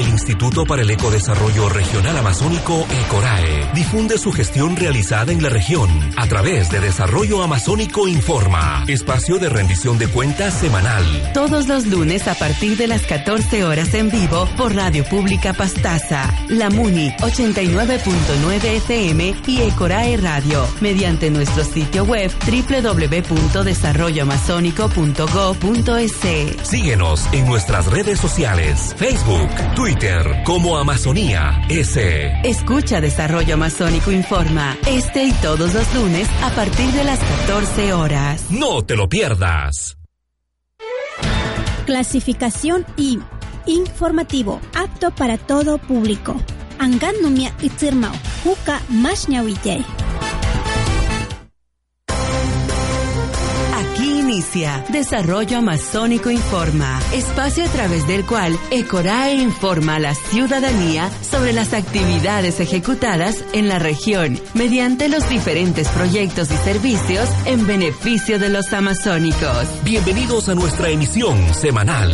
El Instituto para el Ecodesarrollo Regional Amazónico, ECORAE, difunde su gestión realizada en la región a través de Desarrollo Amazónico Informa, espacio de rendición de cuentas semanal. Todos los lunes a partir de las 14 horas en vivo por Radio Pública Pastaza, La Muni 89.9 FM y ECORAE Radio, mediante nuestro sitio web www.desarrolloamazónico.go.es. Síguenos en nuestras redes sociales, Facebook, Twitter como Amazonía S. Escucha Desarrollo Amazónico Informa este y todos los lunes a partir de las 14 horas. No te lo pierdas. Clasificación I. Informativo, apto para todo público. Angan numia itzirmao, juca mashñawillay. Desarrollo Amazónico Informa, espacio a través del cual ECORAE informa a la ciudadanía sobre las actividades ejecutadas en la región mediante los diferentes proyectos y servicios en beneficio de los amazónicos. Bienvenidos a nuestra emisión semanal.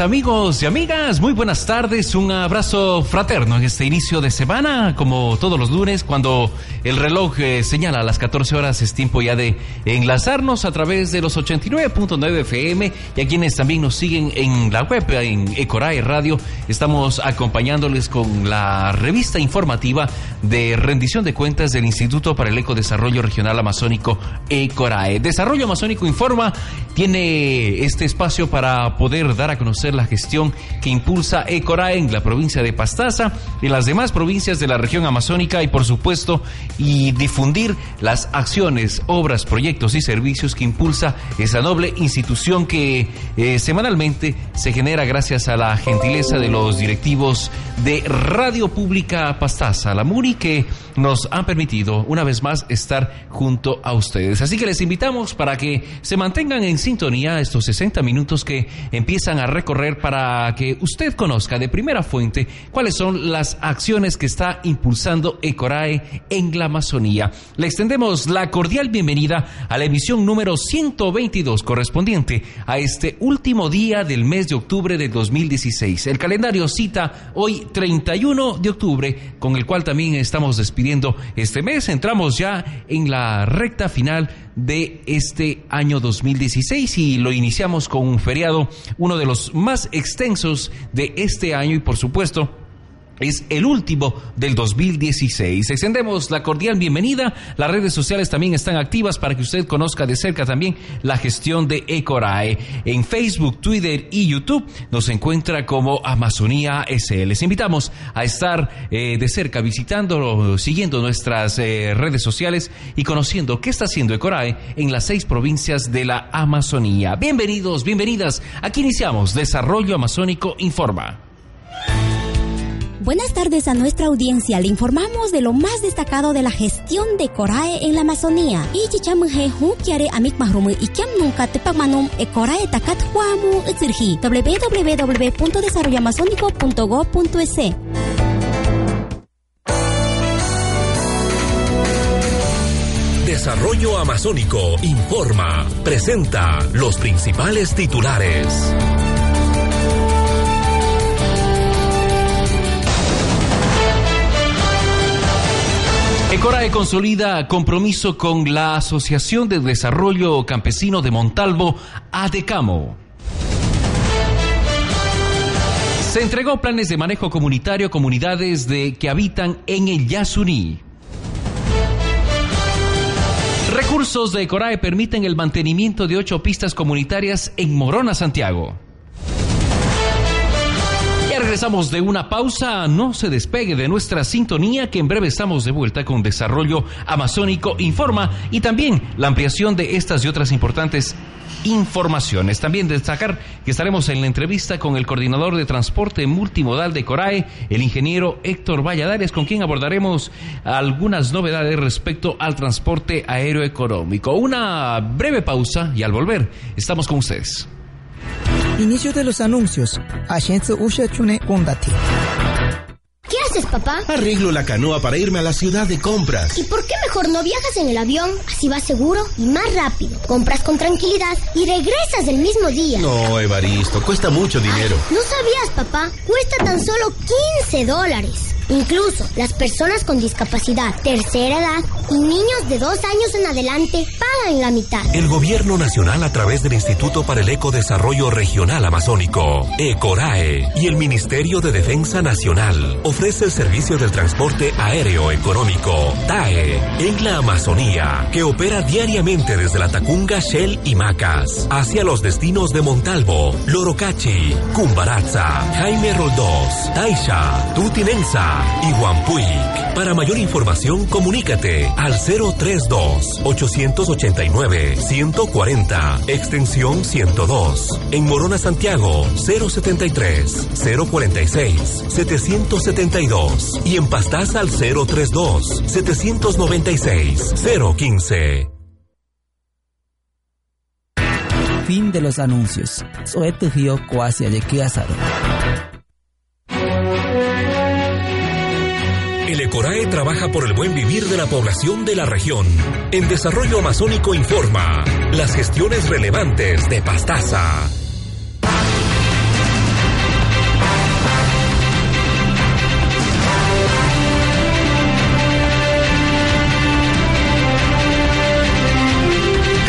Amigos y amigas, muy buenas tardes, un abrazo fraterno en este inicio de semana, como todos los lunes, cuando el reloj eh, señala las 14 horas, es tiempo ya de enlazarnos a través de los 89.9 FM y a quienes también nos siguen en la web, en Ecorae Radio, estamos acompañándoles con la revista informativa de rendición de cuentas del Instituto para el Ecodesarrollo Regional Amazónico Ecorae. Desarrollo Amazónico Informa tiene este espacio para poder dar a conocer la gestión que impulsa Ecorae en la provincia de Pastaza y las demás provincias de la región amazónica y por supuesto y difundir las acciones, obras, proyectos y servicios que impulsa esa noble institución que eh, semanalmente se genera gracias a la gentileza de los directivos de Radio Pública Pastaza, la MURI, que nos han permitido una vez más estar junto a ustedes. Así que les invitamos para que se mantengan en sintonía estos 60 minutos que empiezan a recorrer para que usted conozca de primera fuente cuáles son las acciones que está impulsando Ecorae en la Amazonía. Le extendemos la cordial bienvenida a la emisión número 122 correspondiente a este último día del mes de octubre de 2016. El calendario cita hoy 31 de octubre, con el cual también estamos despidiendo este mes. Entramos ya en la recta final de este año 2016 y lo iniciamos con un feriado, uno de los más extensos de este año y por supuesto es el último del 2016. Extendemos la cordial bienvenida. Las redes sociales también están activas para que usted conozca de cerca también la gestión de Ecorae. En Facebook, Twitter y YouTube nos encuentra como Amazonía SL. Les invitamos a estar eh, de cerca visitando, siguiendo nuestras eh, redes sociales y conociendo qué está haciendo Ecorae en las seis provincias de la Amazonía. Bienvenidos, bienvenidas. Aquí iniciamos Desarrollo Amazónico Informa. Buenas tardes a nuestra audiencia. Le informamos de lo más destacado de la gestión de Corae en la Amazonía. Y chichamuje hukiare amik mahrumu y kiam nunca te pagmanum e Corae takat huamu itzirji www.desarrolloamazónico.gov.es. Desarrollo Amazónico informa, presenta los principales titulares. Ecorae consolida compromiso con la Asociación de Desarrollo Campesino de Montalvo, ADECAMO. Se entregó planes de manejo comunitario a comunidades de, que habitan en el Yasuní. Recursos de Ecorae permiten el mantenimiento de ocho pistas comunitarias en Morona, Santiago. Regresamos de una pausa, no se despegue de nuestra sintonía que en breve estamos de vuelta con Desarrollo Amazónico Informa y también la ampliación de estas y otras importantes informaciones. También destacar que estaremos en la entrevista con el coordinador de transporte multimodal de Corae, el ingeniero Héctor Valladares, con quien abordaremos algunas novedades respecto al transporte aéreo económico. Una breve pausa y al volver estamos con ustedes. Inicio de los anuncios. Agencia Usha Chune Kundati. ¿Qué haces, papá? Arreglo la canoa para irme a la ciudad de compras. ¿Y por qué mejor no viajas en el avión? Así vas seguro y más rápido. Compras con tranquilidad y regresas el mismo día. No, Evaristo, cuesta mucho dinero. ¿No sabías, papá? Cuesta tan solo 15 dólares. Incluso las personas con discapacidad, tercera edad y niños de dos años en adelante pagan la mitad. El Gobierno Nacional a través del Instituto para el Ecodesarrollo Regional Amazónico, ECORAE, y el Ministerio de Defensa Nacional ofrece el servicio del transporte aéreo económico, TAE, en la Amazonía, que opera diariamente desde la Tacunga, Shell y Macas, hacia los destinos de Montalvo, Lorocachi, Cumbaraza, Jaime Roldós, Taisha, Tutinenza, y Huampuig. Para mayor información, comunícate al 032-889-140, extensión 102. En Morona, Santiago, 073-046-772. Y en Pastaza al 032-796-015. Fin de los anuncios. Soete Gio Coasia de Kiazaro. El Ecorae trabaja por el buen vivir de la población de la región. En Desarrollo Amazónico informa las gestiones relevantes de Pastaza.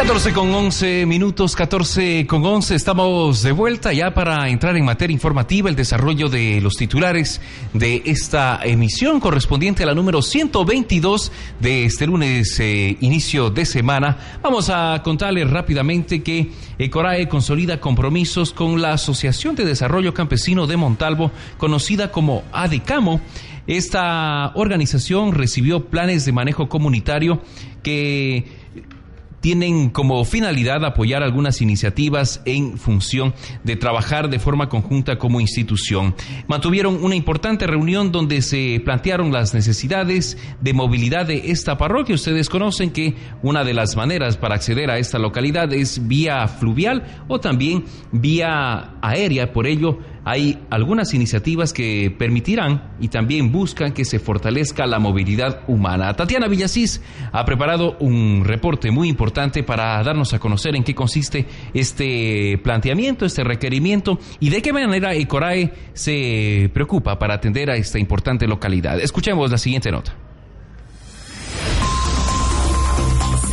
Catorce con 11 minutos, 14 con 11. Estamos de vuelta ya para entrar en materia informativa, el desarrollo de los titulares de esta emisión correspondiente a la número 122 de este lunes, eh, inicio de semana. Vamos a contarles rápidamente que Ecorae consolida compromisos con la Asociación de Desarrollo Campesino de Montalvo, conocida como ADECAMO. Esta organización recibió planes de manejo comunitario que tienen como finalidad apoyar algunas iniciativas en función de trabajar de forma conjunta como institución. Mantuvieron una importante reunión donde se plantearon las necesidades de movilidad de esta parroquia. Ustedes conocen que una de las maneras para acceder a esta localidad es vía fluvial o también vía aérea. Por ello, hay algunas iniciativas que permitirán y también buscan que se fortalezca la movilidad humana. Tatiana Villasís ha preparado un reporte muy importante para darnos a conocer en qué consiste este planteamiento, este requerimiento y de qué manera Ecorae se preocupa para atender a esta importante localidad. Escuchemos la siguiente nota.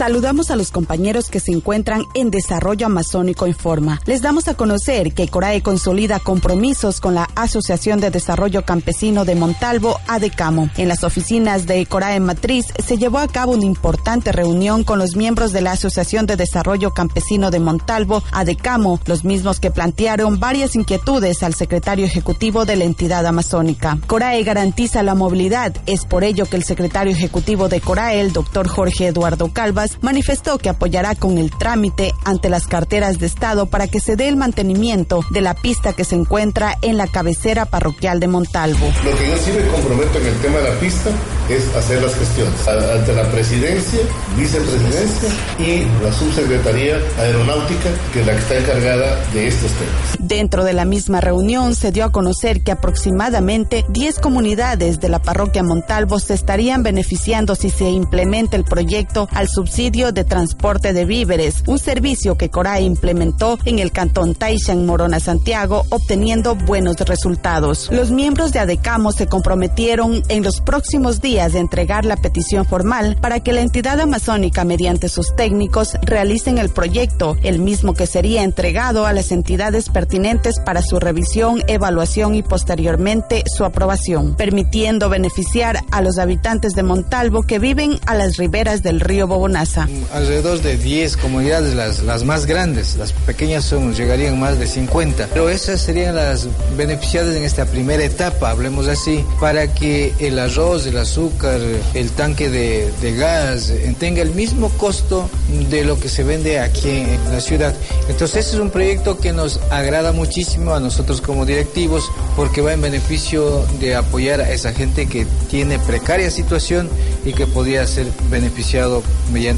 Saludamos a los compañeros que se encuentran en Desarrollo Amazónico Informa. Les damos a conocer que Corae consolida compromisos con la Asociación de Desarrollo Campesino de Montalvo, ADECAMO. En las oficinas de Corae Matriz se llevó a cabo una importante reunión con los miembros de la Asociación de Desarrollo Campesino de Montalvo, ADECAMO, los mismos que plantearon varias inquietudes al secretario ejecutivo de la entidad amazónica. Corae garantiza la movilidad. Es por ello que el secretario ejecutivo de Corae, el doctor Jorge Eduardo Calvas, manifestó que apoyará con el trámite ante las carteras de Estado para que se dé el mantenimiento de la pista que se encuentra en la cabecera parroquial de Montalvo. Lo que yo sí me comprometo en el tema de la pista es hacer las gestiones ante la presidencia, vicepresidencia y la subsecretaría aeronáutica, que es la que está encargada de estos temas. Dentro de la misma reunión se dio a conocer que aproximadamente 10 comunidades de la parroquia Montalvo se estarían beneficiando si se implementa el proyecto al subsidio de transporte de víveres, un servicio que Corae implementó en el cantón Taishan Morona Santiago, obteniendo buenos resultados. Los miembros de ADECAMO se comprometieron en los próximos días de entregar la petición formal para que la entidad amazónica, mediante sus técnicos, realicen el proyecto, el mismo que sería entregado a las entidades pertinentes para su revisión, evaluación y posteriormente su aprobación, permitiendo beneficiar a los habitantes de Montalvo que viven a las riberas del río Bobonaza. Alrededor de 10 comunidades, las, las más grandes, las pequeñas son, llegarían más de 50, pero esas serían las beneficiadas en esta primera etapa, hablemos así, para que el arroz, el azúcar, el tanque de, de gas eh, tenga el mismo costo de lo que se vende aquí en la ciudad. Entonces, ese es un proyecto que nos agrada muchísimo a nosotros como directivos porque va en beneficio de apoyar a esa gente que tiene precaria situación y que podría ser beneficiado mediante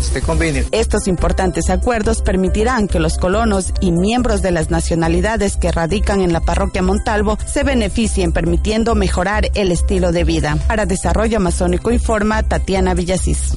Estos importantes acuerdos permitirán que los colonos y miembros de las nacionalidades que radican en la parroquia Montalvo se beneficien permitiendo mejorar el estilo de vida. Para Desarrollo Amazónico informa Tatiana Villasís.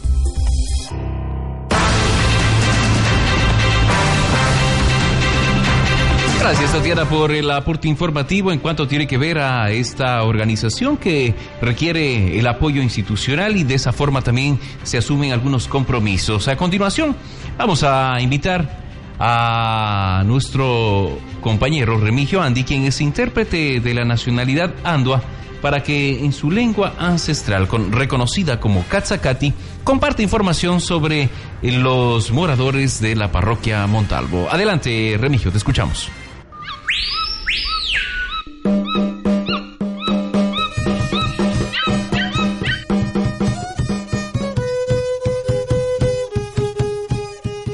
Gracias Tatiana por el aporte informativo en cuanto tiene que ver a esta organización que requiere el apoyo institucional y de esa forma también se asumen algunos compromisos. A continuación vamos a invitar a nuestro compañero Remigio Andi, quien es intérprete de la nacionalidad andua, para que en su lengua ancestral, con, reconocida como Katzacati, comparte información sobre los moradores de la parroquia Montalvo. Adelante, Remigio, te escuchamos.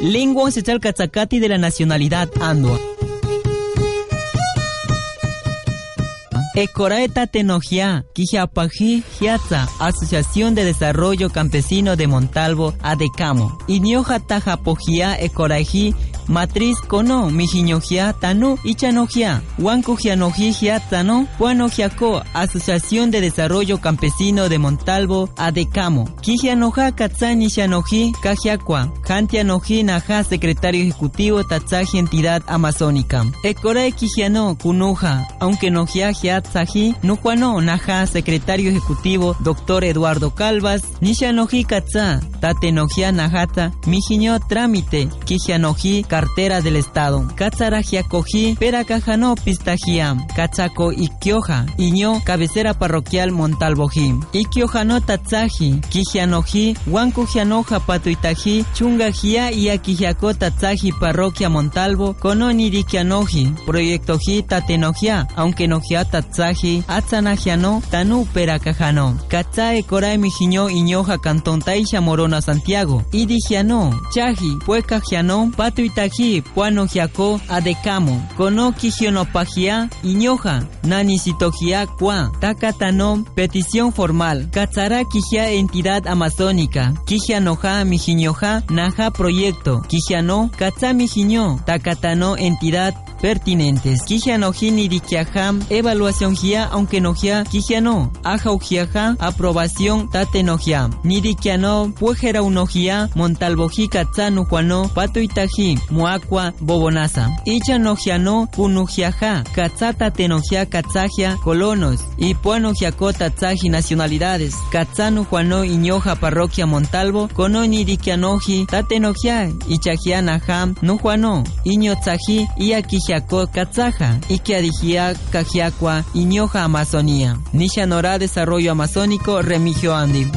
Lengua ancestral Katzacati de la nacionalidad andua. Ecoraeta Tenogia, Quijapaji, Hiatza, Asociación de Desarrollo Campesino de Montalvo, Adecamo. Inyoja Tajapogia Ecoraji, Matriz Kono, Mijiñojia Tano, Ichanojia, Huancojianojia Tano, Huanojiaco, Asociación de Desarrollo Campesino de Montalvo, Adecamo. Quijianoja Katzani Shanoji, Cajiacua, Jantianoji Naja, Secretario Ejecutivo Tatzaji Entidad Amazónica. Ecorae Quijiano, Kunuja, aunque Nojia Hiatzaji, Nujuano Naja, Secretario Ejecutivo Dr. Eduardo Calvas, Nishanoji Katza, Tatenojia Najata, Mijiño Trámite, Quijianoji, cartera del Estado. Katzarajiacoji, Peracajano Pistajiam, Cachaco Ikioja, Iño, cabecera parroquial Montalvoji. Ikiojano Tatzaji, Kijianoji, Huancujianoja Patuitaji, Chungajia y Akijiaco Tatzaji parroquia Montalvo, Kononirikianoji, Proyectoji Tatenojia, aunque Nojia Tatzaji, Atzanajiano, Tanu Peracajano. Katzae Korae Mijiño Iñoja Cantón Taisha Morona Santiago. Idijiano, Chaji, Puecajiano, Patuitaji taji puano jiako adekamo kono kijionopajia iñoja nani sitojia kwa takatano petición formal katsara kijia entidad amazónica kijia noja mijiñoja naja proyecto kijia no katsa mijiño takatano entidad pertinentes. Kijianoji nirikiaja, evaluación gia, aunque no gia, kijiano, aja ujiaja, aprobación tate no gia. Nirikiano, puejera unogia, montalboji katsanu juano, pato itaji, muacua, bobonasa. Icha no giano, punujiaja, katsata tenogia katsagia, colonos, y puano giacota tsaji nacionalidades. Katsanu juano iñoja parroquia Montalvo, kono nirikianoji, tate no gia, ichajiana ham, no. Juano, iño tsaji, y y que adigia kajiacua, iñoja Amazonía. Nisha Nora Desarrollo Amazónico, Remigio Andi.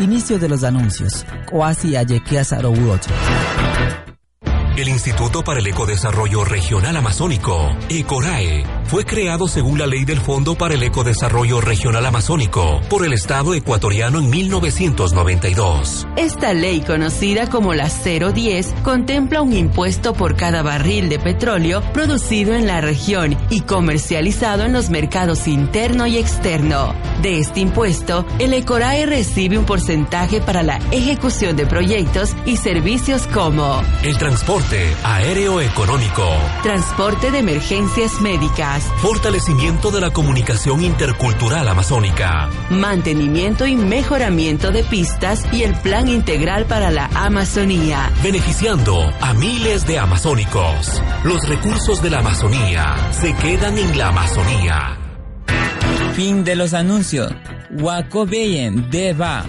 Inicio de los anuncios. Cuasi Ayequias Arobuocho. El Instituto para el Ecodesarrollo Regional Amazónico, ECORAE, fue creado según la ley del Fondo para el Ecodesarrollo Regional Amazónico por el Estado ecuatoriano en 1992. Esta ley, conocida como la 010, contempla un impuesto por cada barril de petróleo producido en la región y comercializado en los mercados interno y externo. De este impuesto, el ECORAE recibe un porcentaje para la ejecución de proyectos y servicios como el transporte aéreo económico, transporte de emergencias médicas, fortalecimiento de la comunicación intercultural amazónica, mantenimiento y mejoramiento de pistas y el plan integral para la Amazonía, beneficiando a miles de amazónicos. Los recursos de la Amazonía se quedan en la Amazonía. Fin de los anuncios. Wakobeyen Deva.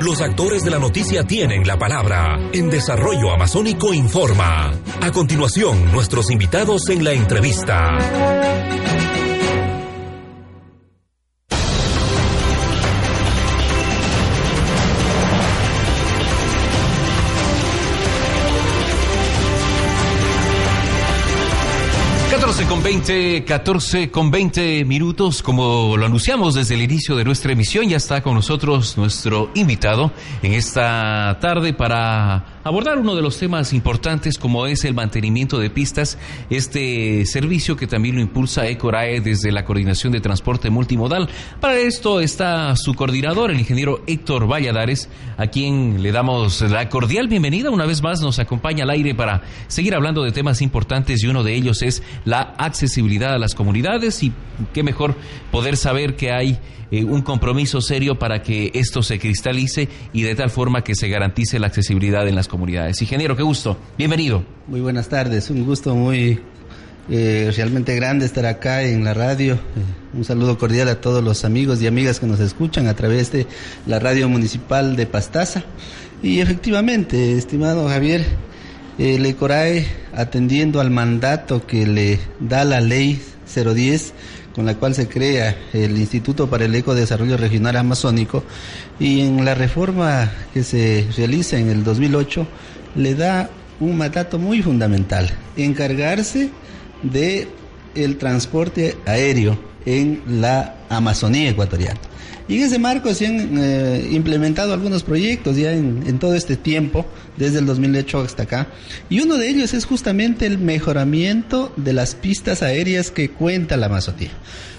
Los actores de la noticia tienen la palabra. En Desarrollo Amazónico Informa. A continuación, nuestros invitados en la entrevista. 14 con 20, 14 con 20 minutos, como lo anunciamos desde el inicio de nuestra emisión, ya está con nosotros nuestro invitado en esta tarde para abordar uno de los temas importantes como es el mantenimiento de pistas, este servicio que también lo impulsa ECORAE desde la Coordinación de Transporte Multimodal. Para esto está su coordinador, el ingeniero Héctor Valladares, a quien le damos la cordial bienvenida. Una vez más nos acompaña al aire para seguir hablando de temas importantes y uno de ellos es la accesibilidad a las comunidades y qué mejor poder saber que hay eh, un compromiso serio para que esto se cristalice y de tal forma que se garantice la accesibilidad en las comunidades. Ingeniero, qué gusto. Bienvenido. Muy buenas tardes. Un gusto muy eh, realmente grande estar acá en la radio. Eh, un saludo cordial a todos los amigos y amigas que nos escuchan a través de la radio municipal de Pastaza. Y efectivamente, estimado Javier, el ECORAE, atendiendo al mandato que le da la ley 010, con la cual se crea el Instituto para el Eco Desarrollo Regional Amazónico y en la reforma que se realiza en el 2008 le da un mandato muy fundamental, encargarse de el transporte aéreo en la Amazonía ecuatoriana. Y en ese marco se han eh, implementado algunos proyectos ya en, todo este tiempo, desde el 2008 hasta acá. Y uno de ellos es justamente el mejoramiento de las pistas aéreas que cuenta la Amazonía.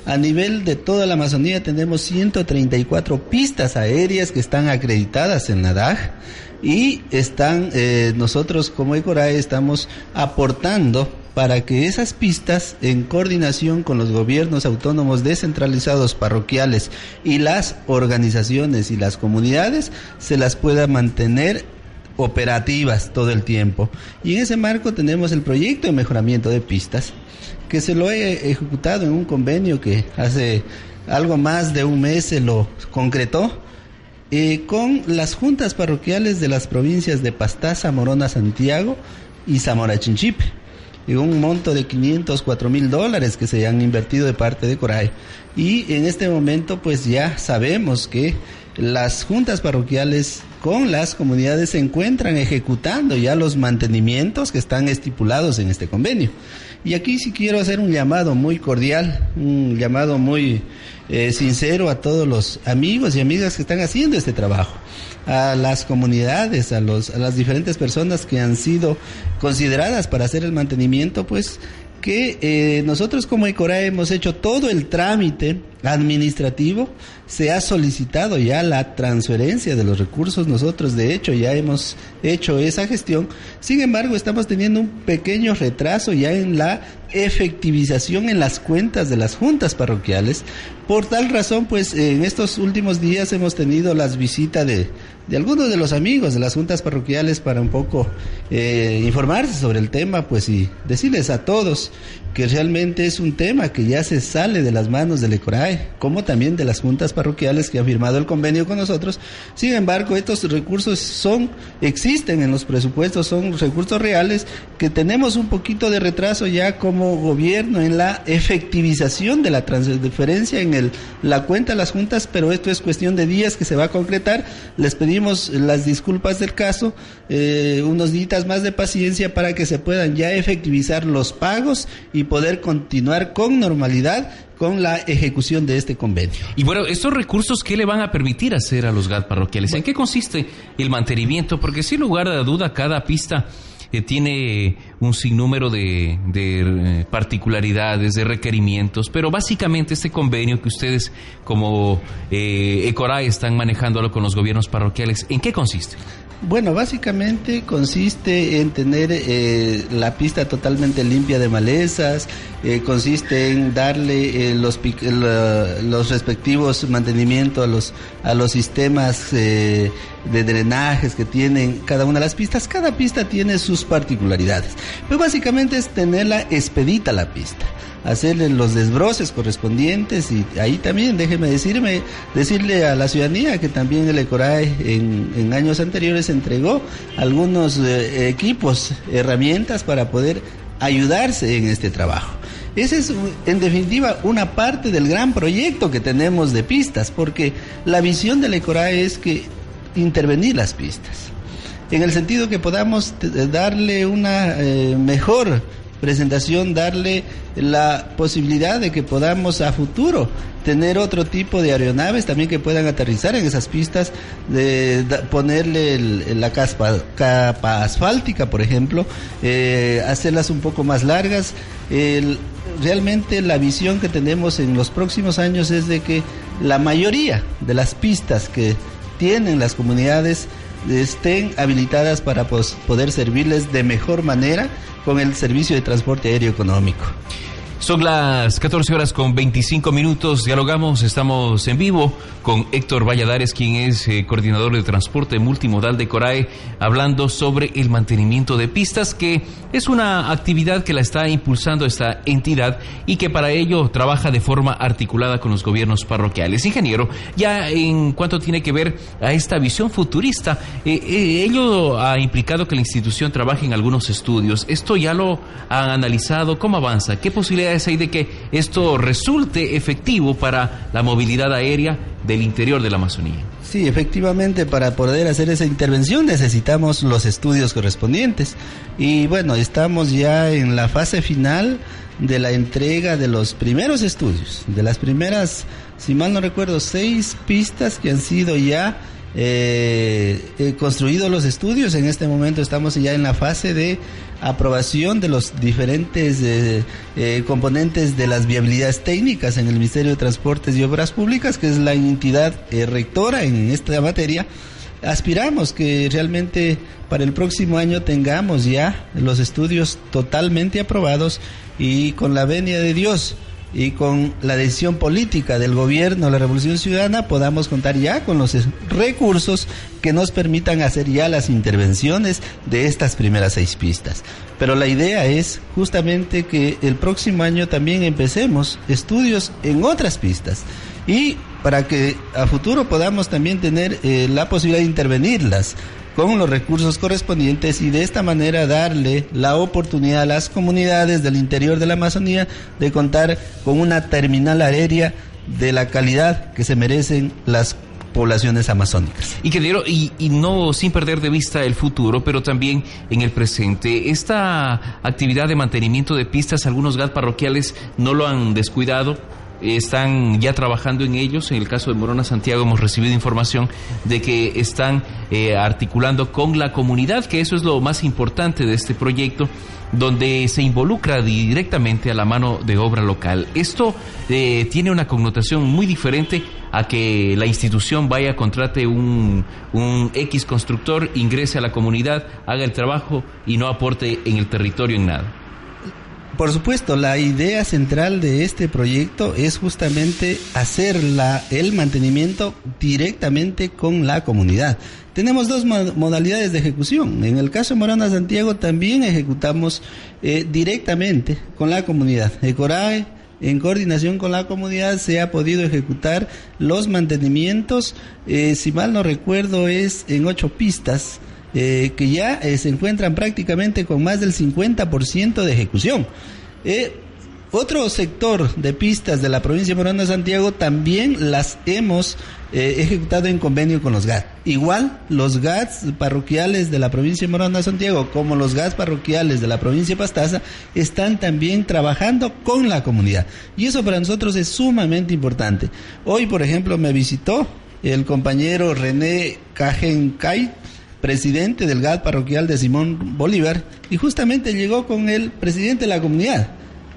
A nivel de toda la Amazonía tenemos 134 pistas aéreas que están acreditadas en la DAG y están, eh, nosotros como ECORAE estamos aportando para que esas pistas, en coordinación con los gobiernos autónomos descentralizados parroquiales y las organizaciones y las comunidades, se las pueda mantener operativas todo el tiempo. Y en ese marco tenemos el proyecto de mejoramiento de pistas, que se lo he ejecutado en un convenio que hace algo más de un mes se lo concretó. Eh, con las juntas parroquiales de las provincias de Pastaza, Morona, Santiago y Zamora Chinchipe y un monto de 504 mil dólares que se han invertido de parte de Coray. Y en este momento pues ya sabemos que las juntas parroquiales con las comunidades se encuentran ejecutando ya los mantenimientos que están estipulados en este convenio. Y aquí sí quiero hacer un llamado muy cordial, un llamado muy eh, sincero a todos los amigos y amigas que están haciendo este trabajo a las comunidades, a, los, a las diferentes personas que han sido consideradas para hacer el mantenimiento, pues que eh, nosotros como ECORA hemos hecho todo el trámite administrativo, se ha solicitado ya la transferencia de los recursos, nosotros de hecho ya hemos hecho esa gestión, sin embargo estamos teniendo un pequeño retraso ya en la efectivización en las cuentas de las juntas parroquiales. Por tal razón, pues en estos últimos días hemos tenido las visitas de, de algunos de los amigos de las juntas parroquiales para un poco eh, informarse sobre el tema, pues y decirles a todos que realmente es un tema que ya se sale de las manos del ECORAE, como también de las juntas parroquiales que han firmado el convenio con nosotros. Sin embargo, estos recursos son, existen en los presupuestos, son recursos reales que tenemos un poquito de retraso ya como gobierno en la efectivización de la transferencia en el, la cuenta de las juntas, pero esto es cuestión de días que se va a concretar. Les pedimos las disculpas del caso, eh, unos días más de paciencia para que se puedan ya efectivizar los pagos y poder continuar con normalidad con la ejecución de este convenio. Y bueno, estos recursos, ¿qué le van a permitir hacer a los GAT parroquiales? ¿En qué consiste el mantenimiento? Porque sin lugar a duda, cada pista eh, tiene un sinnúmero de, de eh, particularidades, de requerimientos, pero básicamente este convenio que ustedes como eh, ECORAE están manejándolo con los gobiernos parroquiales, ¿en qué consiste? Bueno, básicamente consiste en tener eh, la pista totalmente limpia de malezas, eh, consiste en darle eh, los, los respectivos mantenimientos a los, a los sistemas de drenajes que tienen cada una de las pistas. Cada pista tiene sus particularidades, pero básicamente es tenerla expedita la pista hacerle los desbroces correspondientes y ahí también déjeme decirme decirle a la ciudadanía que también el ECORAE en, años anteriores entregó algunos eh, equipos, herramientas para poder ayudarse en este trabajo. Esa es, en definitiva, una parte del gran proyecto que tenemos de pistas, porque la visión del ECORAE es que intervenir las pistas, en el sentido que podamos darle una eh, mejor presentación darle la posibilidad de que podamos a futuro tener otro tipo de aeronaves también que puedan aterrizar en esas pistas, de, ponerle la capa asfáltica, por ejemplo, eh, hacerlas un poco más largas. realmente la visión que tenemos en los próximos años es de que la mayoría de las pistas que tienen las comunidades estén habilitadas para poder servirles de mejor manera con el servicio de transporte aéreo económico. Son las 14 horas con 25 minutos. Dialogamos, estamos en vivo con Héctor Valladares, quien es eh, coordinador de transporte multimodal de Corae, hablando sobre el mantenimiento de pistas, que es una actividad que la está impulsando esta entidad y que para ello trabaja de forma articulada con los gobiernos parroquiales. Ingeniero, ya en cuanto tiene que ver a esta visión futurista, eh, eh, ello ha implicado que la institución trabaje en algunos estudios. ¿Esto ya lo han analizado? ¿Cómo avanza? ¿Qué posibilidades hay de que esto resulte efectivo para la movilidad aérea del interior de la Amazonía. Sí, efectivamente, para poder hacer esa intervención necesitamos los estudios correspondientes. Y bueno, estamos ya en la fase final de la entrega de los primeros estudios, de las primeras, si mal no recuerdo, seis pistas que han sido ya eh, eh, construidos los estudios. En este momento estamos ya en la fase de aprobación de los diferentes eh, eh, componentes de las viabilidades técnicas en el Ministerio de Transportes y Obras Públicas, que es la entidad eh, rectora en esta materia. Aspiramos que realmente para el próximo año tengamos ya los estudios totalmente aprobados y con la venia de Dios y con la decisión política del gobierno, la Revolución Ciudadana, podamos contar ya con los recursos que nos permitan hacer ya las intervenciones de estas primeras seis pistas. Pero la idea es justamente que el próximo año también empecemos estudios en otras pistas y para que a futuro podamos también tener eh, la posibilidad de intervenirlas con los recursos correspondientes y de esta manera darle la oportunidad a las comunidades del interior de la Amazonía de contar con una terminal aérea de la calidad que se merecen las poblaciones amazónicas. Y que y, y no sin perder de vista el futuro, pero también en el presente. Esta actividad de mantenimiento de pistas, algunos GAT parroquiales no lo han descuidado están ya trabajando en ellos. En el caso de Morona Santiago hemos recibido información de que están eh, articulando con la comunidad, que eso es lo más importante de este proyecto, donde se involucra directamente a la mano de obra local. Esto eh, tiene una connotación muy diferente a que la institución vaya, contrate un, un X constructor, ingrese a la comunidad, haga el trabajo y no aporte en el territorio en nada. Por supuesto, la idea central de este proyecto es justamente hacer la, el mantenimiento directamente con la comunidad. Tenemos dos modalidades de ejecución. En el caso de Morona Santiago también ejecutamos eh, directamente con la comunidad. Ecorae, en coordinación con la comunidad, se ha podido ejecutar los mantenimientos, eh, si mal no recuerdo, es en ocho pistas eh, que ya eh, se encuentran prácticamente con más del 50% de ejecución. Eh, otro sector de pistas de la provincia de Morona Santiago también las hemos ejecutado en convenio con los GAT. Igual los GATs parroquiales de la provincia de Morona Santiago como los GATs parroquiales de la provincia de Pastaza están también trabajando con la comunidad. Y eso para nosotros es sumamente importante. Hoy, por ejemplo, me visitó el compañero René Cajencay, presidente del GAD parroquial de Simón Bolívar, y justamente llegó con el presidente de la comunidad.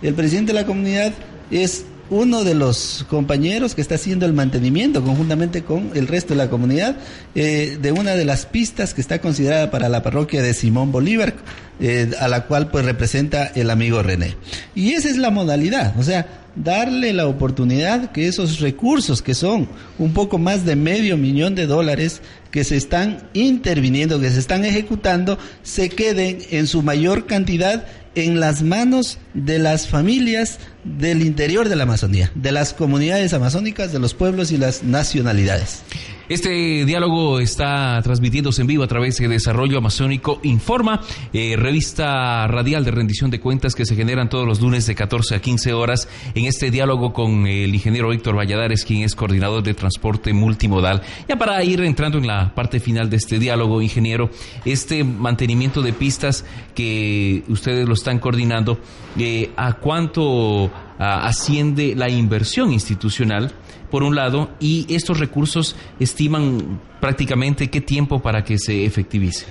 El presidente de la comunidad es uno de los compañeros que está haciendo el mantenimiento conjuntamente con el resto de la comunidad eh, de una de las pistas que está considerada para la parroquia de Simón Bolívar, eh, a la cual pues representa el amigo René. Y esa es la modalidad, o sea, darle la oportunidad que esos recursos, que son un poco más de medio millón de dólares, que se están interviniendo, que se están ejecutando, se queden en su mayor cantidad en las manos de las familias del interior de la Amazonía, de las comunidades amazónicas, de los pueblos y las nacionalidades. Este diálogo está transmitiéndose en vivo a través de Desarrollo Amazónico Informa, eh, revista radial de rendición de cuentas que se generan todos los lunes de 14 a 15 horas. En este diálogo con el ingeniero Héctor Valladares, quien es coordinador de transporte multimodal. Ya para ir entrando en la parte final de este diálogo, ingeniero, este mantenimiento de pistas que ustedes lo están coordinando, eh, ¿a cuánto asciende la inversión institucional? por un lado, y estos recursos estiman prácticamente qué tiempo para que se efectivice.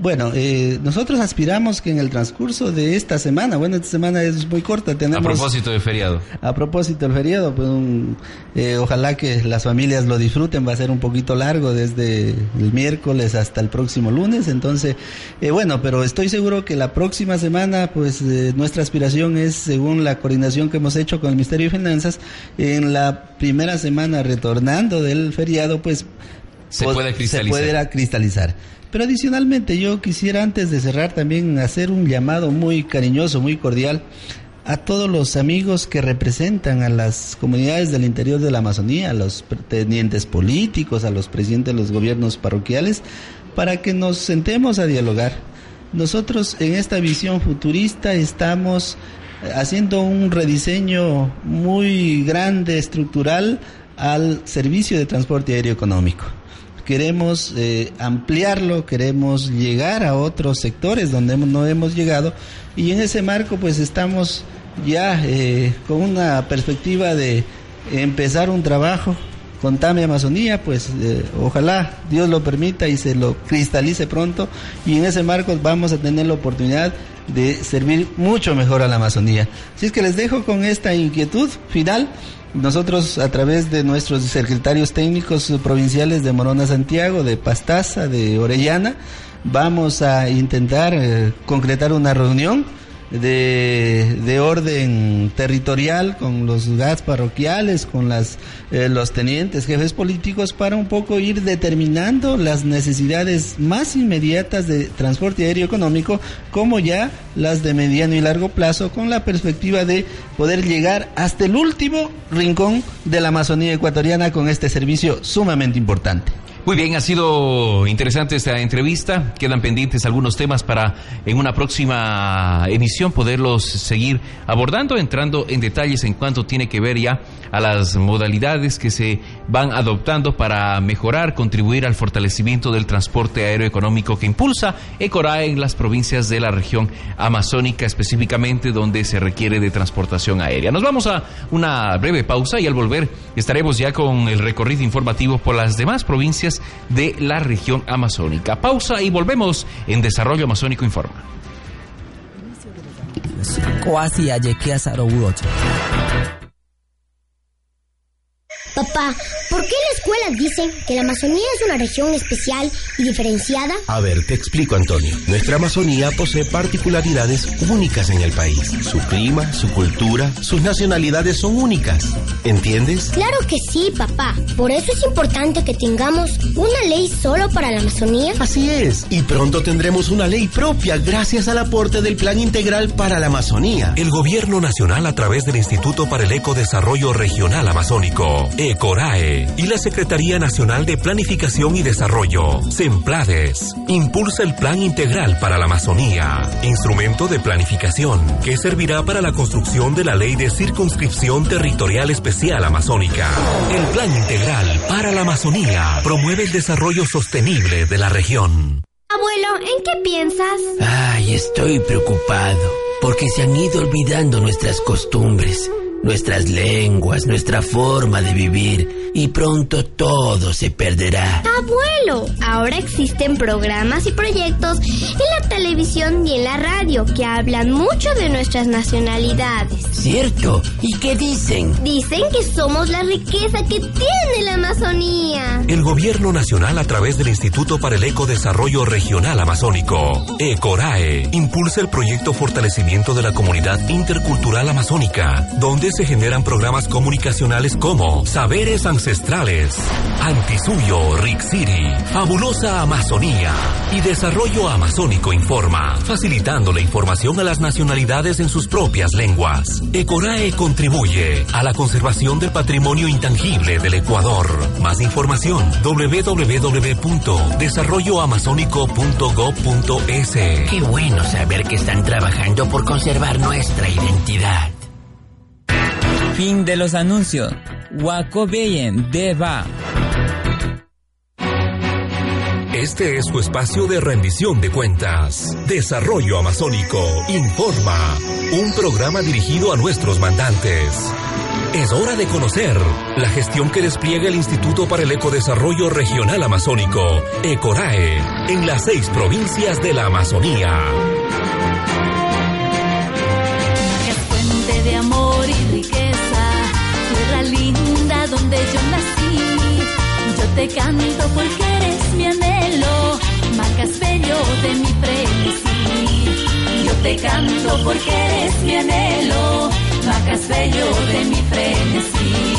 Bueno, eh, nosotros aspiramos que en el transcurso de esta semana, bueno, esta semana es muy corta, tenemos... A propósito del feriado. A propósito del feriado, pues eh, ojalá que las familias lo disfruten, va a ser un poquito largo desde el miércoles hasta el próximo lunes, entonces, eh, bueno, pero estoy seguro que la próxima semana, pues nuestra aspiración es, según la coordinación que hemos hecho con el Ministerio de Finanzas, en la primera semana retornando del feriado, pues... Se puede cristalizar. Se puede cristalizar. Pero adicionalmente yo quisiera antes de cerrar también hacer un llamado muy cariñoso, muy cordial a todos los amigos que representan a las comunidades del interior de la Amazonía, a los tenientes políticos, a los presidentes de los gobiernos parroquiales, para que nos sentemos a dialogar. Nosotros en esta visión futurista estamos haciendo un rediseño muy grande, estructural, al servicio de transporte aéreo económico queremos eh, ampliarlo, queremos llegar a otros sectores donde no hemos llegado. Y en ese marco pues estamos ya eh, con una perspectiva de empezar un trabajo con TAME Amazonía, pues eh, ojalá Dios lo permita y se lo cristalice pronto. Y en ese marco vamos a tener la oportunidad de servir mucho mejor a la Amazonía. Así es que les dejo con esta inquietud final nosotros a través de nuestros secretarios técnicos provinciales de Morona Santiago, de Pastaza, de Orellana, vamos a intentar eh, concretar una reunión de, de, orden territorial con los GATS parroquiales, con las, eh, los tenientes, jefes políticos, para un poco ir determinando las necesidades más inmediatas de transporte aéreo económico, como ya las de mediano y largo plazo, con la perspectiva de poder llegar hasta el último rincón de la Amazonía ecuatoriana con este servicio sumamente importante. Muy bien, ha sido interesante esta entrevista. Quedan pendientes algunos temas para en una próxima emisión poderlos seguir abordando, entrando en detalles en cuanto tiene que ver ya a las modalidades que se van adoptando para mejorar, contribuir al fortalecimiento del transporte aéreo económico que impulsa Ecorae en las provincias de la región amazónica, específicamente donde se requiere de transportación aérea. Nos vamos a una breve pausa y al volver estaremos ya con el recorrido informativo por las demás provincias de la región amazónica. Pausa y volvemos en Desarrollo Amazónico Informa. Papá, ¿por qué las escuelas dicen que la Amazonía es una región especial y diferenciada? A ver, te explico, Antonio. Nuestra Amazonía posee particularidades únicas en el país. Su clima, su cultura, sus nacionalidades son únicas. ¿Entiendes? Claro que sí, papá. Por eso es importante que tengamos una ley solo para la Amazonía. Así es. Y pronto tendremos una ley propia gracias al aporte del Plan Integral para la Amazonía. El Gobierno Nacional a través del Instituto para el Ecodesarrollo Regional Amazónico, ECORAE, y la Secretaría Nacional de Planificación y Desarrollo, SEMPLADES, impulsa el Plan Integral para la Amazonía, instrumento de planificación que servirá para la construcción de la Ley de Circunscripción Territorial Especial Amazónica. El Plan Integral para la Amazonía promueve el desarrollo sostenible de la región. Abuelo, ¿en qué piensas? Ay, estoy preocupado, porque se han ido olvidando nuestras costumbres nuestras lenguas, nuestra forma de vivir y pronto todo se perderá. Abuelo, ahora existen programas y proyectos en la televisión y en la radio que hablan mucho de nuestras nacionalidades. ¿Cierto? ¿Y qué dicen? Dicen que somos la riqueza que tiene la Amazonía. El gobierno nacional a través del Instituto para el Ecodesarrollo Regional Amazónico, ECORAE, impulsa el proyecto Fortalecimiento de la Comunidad Intercultural Amazónica, donde se generan programas comunicacionales como Saberes Ancestrales, Antisuyo, Rick City, Fabulosa Amazonía y Desarrollo Amazónico Informa, facilitando la información a las nacionalidades en sus propias lenguas. Ecorae contribuye a la conservación del patrimonio intangible del Ecuador. Más información www.desarrolloamazónico.gov.es. Qué bueno saber que están trabajando por conservar nuestra identidad. Fin de los anuncios. Wakobeyen Deva. Este es su espacio de rendición de cuentas. Desarrollo Amazónico Informa, un programa dirigido a nuestros mandantes. Es hora de conocer la gestión que despliega el Instituto para el Ecodesarrollo Regional Amazónico, ECORAE, en las seis provincias de la Amazonía. Es fuente de amor donde yo nací. Yo te canto porque eres mi anhelo, marcas de mi frenesí. Yo te canto porque eres mi anhelo, marcas bello de mi frenesí.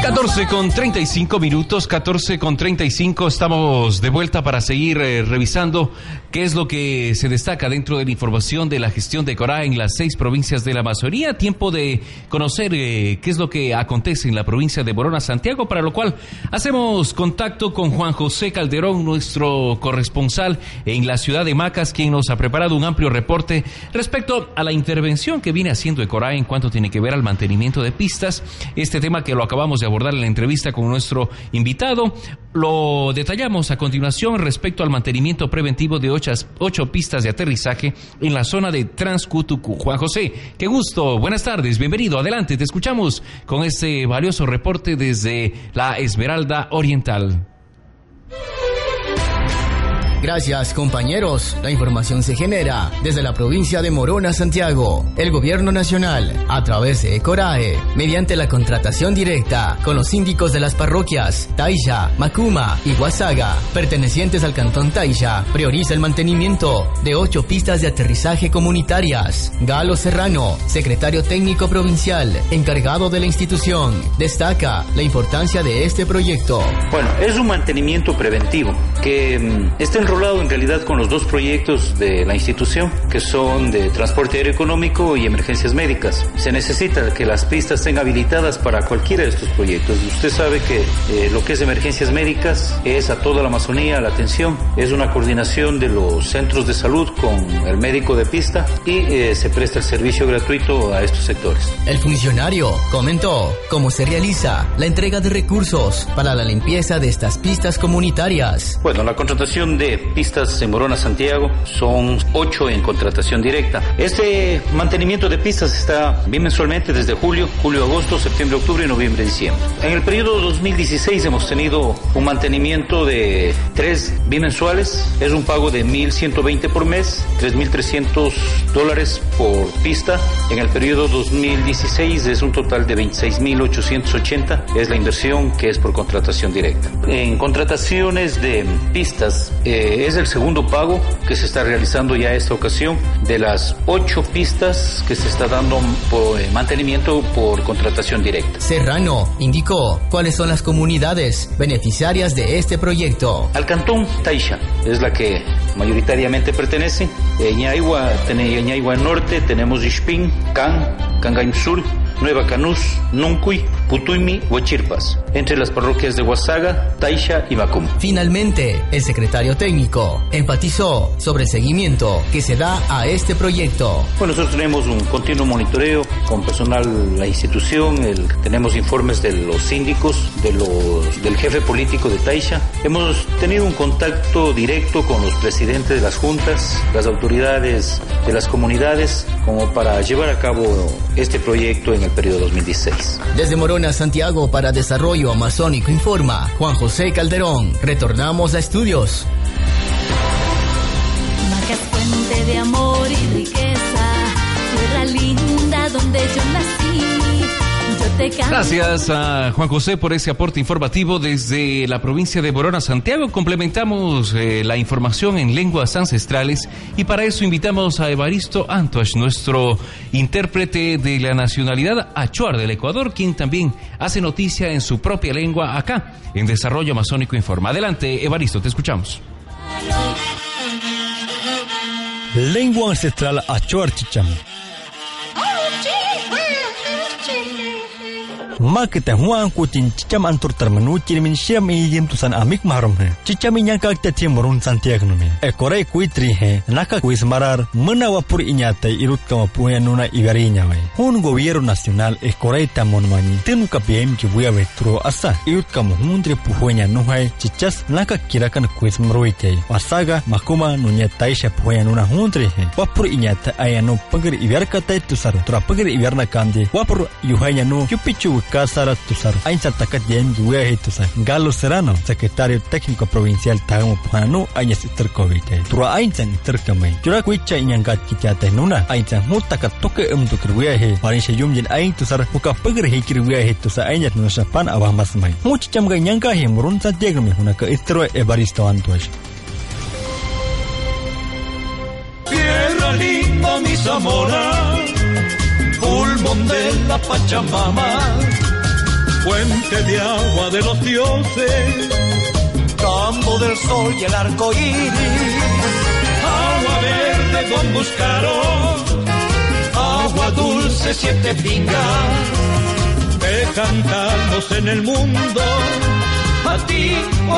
Es tu río. 14 con 35 minutos, 14 con 35, estamos de vuelta para seguir eh, revisando qué es lo que se destaca dentro de la información de la gestión de Corá en las seis provincias de la Amazonía. Tiempo de conocer eh, qué es lo que acontece en la provincia de Borona, Santiago, para lo cual hacemos contacto con Juan José Calderón, nuestro corresponsal en la ciudad de Macas, quien nos ha preparado un amplio reporte respecto a la intervención que viene haciendo Ecorá en cuanto tiene que ver al mantenimiento de pistas. Este tema que lo acabamos de abordar en la entrevista con nuestro invitado. Lo detallamos a continuación respecto al mantenimiento preventivo de ocho, ocho pistas de aterrizaje en la zona de Transcutucu. Juan José, qué gusto, buenas tardes, bienvenido, adelante, te escuchamos con este valioso reporte desde la Esmeralda Oriental. Gracias, compañeros. La información se genera desde la provincia de Morona, Santiago. El gobierno nacional, a través de Ecorae, mediante la contratación directa con los síndicos de las parroquias Taisha, Macuma y Guasaga, pertenecientes al cantón Taisha, prioriza el mantenimiento de ocho pistas de aterrizaje comunitarias. Galo Serrano, secretario técnico provincial, encargado de la institución, destaca la importancia de este proyecto. Bueno, es un mantenimiento preventivo que mm, está en enrolado en realidad con los dos proyectos de la institución, que son de transporte aéreo económico y emergencias médicas. Se necesita que las pistas estén habilitadas para cualquiera de estos proyectos. Usted sabe que eh, lo que es emergencias médicas es a toda la Amazonía la atención, es una coordinación de los centros de salud con el médico de pista y eh, se presta el servicio gratuito a estos sectores. El funcionario comentó cómo se realiza la entrega de recursos para la limpieza de estas pistas comunitarias. Bueno, la contratación de pistas en Morona, Santiago, son ocho en contratación directa. Este mantenimiento de pistas está bimensualmente desde julio, julio, agosto, septiembre, octubre, noviembre, diciembre. En el periodo 2016 hemos tenido un mantenimiento de tres bimensuales, es un pago de 1.120 por mes, 3.300 dólares por pista. En el periodo 2016 es un total de 26.880, es la inversión que es por contratación directa. En contrataciones de pistas eh, es el segundo pago que se está realizando ya esta ocasión de las ocho pistas que se está dando por eh, mantenimiento por contratación directa. Serrano indicó cuáles son las comunidades beneficiarias de este proyecto. Al cantón Taisha es la que mayoritariamente pertenece. En Ñaigua, Ñaigua Norte tenemos Ixpín, Can, Cangaim Sur, Nueva Canús, Nuncuy, Putuimi, Huachirpas, entre las parroquias de Huasaga, Taisha y Macum. Finalmente, el secretario técnico enfatizó sobre el seguimiento que se da a este proyecto. Bueno, nosotros tenemos un continuo monitoreo con personal de la institución, el, tenemos informes de los síndicos, de los, del jefe político de Taisha. Hemos tenido un contacto directo con los presidentes de las juntas, las autoridades de las comunidades, como para llevar a cabo este proyecto en el periodo 2016. Desde Morona, Santiago, para Desarrollo Amazónico Informa, Juan José Calderón. Retornamos a estudios. Fuente de amor y riqueza, tierra linda donde yo nací. Gracias a Juan José por ese aporte informativo desde la provincia de Borona, Santiago. Complementamos eh, la información en lenguas ancestrales y para eso invitamos a Evaristo Antosh, nuestro intérprete de la nacionalidad Achuar del Ecuador, quien también hace noticia en su propia lengua acá, en Desarrollo Amazónico Informa. Adelante, Evaristo, te escuchamos. Lengua ancestral Achuar Chicham. Maka tahuang ku tin cicam antur termenu cirimin siam iyim tusan amik mahrum है चिच्चा मिया का तथ्य मरुन संत्याग्न में एकोरे कोई त्रि है नाका कोई स्मरार मनावापुर इन्याते इरुत का पुया नुना इगरी न्यावे हुन गोवियरो नाशनल एकोरे तमन मानी तिनु का पीएम की बुया वेत्रो असा इरुत का मुहुंद्रे पुहुया नुहाय चिच्चस नाका किराकन कोई स्मरोइते वासागा माकुमा नुन्या ताइशा पुया नुना हुंद्रे है वापुर इन्याते आयनो पगर इवर का तय तुसर तुरा पगर इवर ना कांदे वापुर युहाया नु क्युपिचु Cásara Tusar, Ainsa Tacat Yuehi Tusar, Galo Serrano, secretario técnico provincial Tagamo Puhanu, Añas Terkovite, Tura Ainsan Terkame, Jura Kuicha Inyangat Kichate Nuna, Ainsan Mutaka Toke Um Tukirwehi, Marisha Yumjin Ain Tusar, Muka Pagir Hikirwehi Tusar Añas Nushapan Abamas Mai, Mucham Ganyanka Himurun Santiago Hunaka Istro Evaristo Antosh. Tierra linda, mi Zamora, pulmón de la Pachamama, fuente de agua de los dioses, campo del sol y el arco iris, agua verde con buscaron, agua dulce siete pingas, te cantamos en el mundo, a ti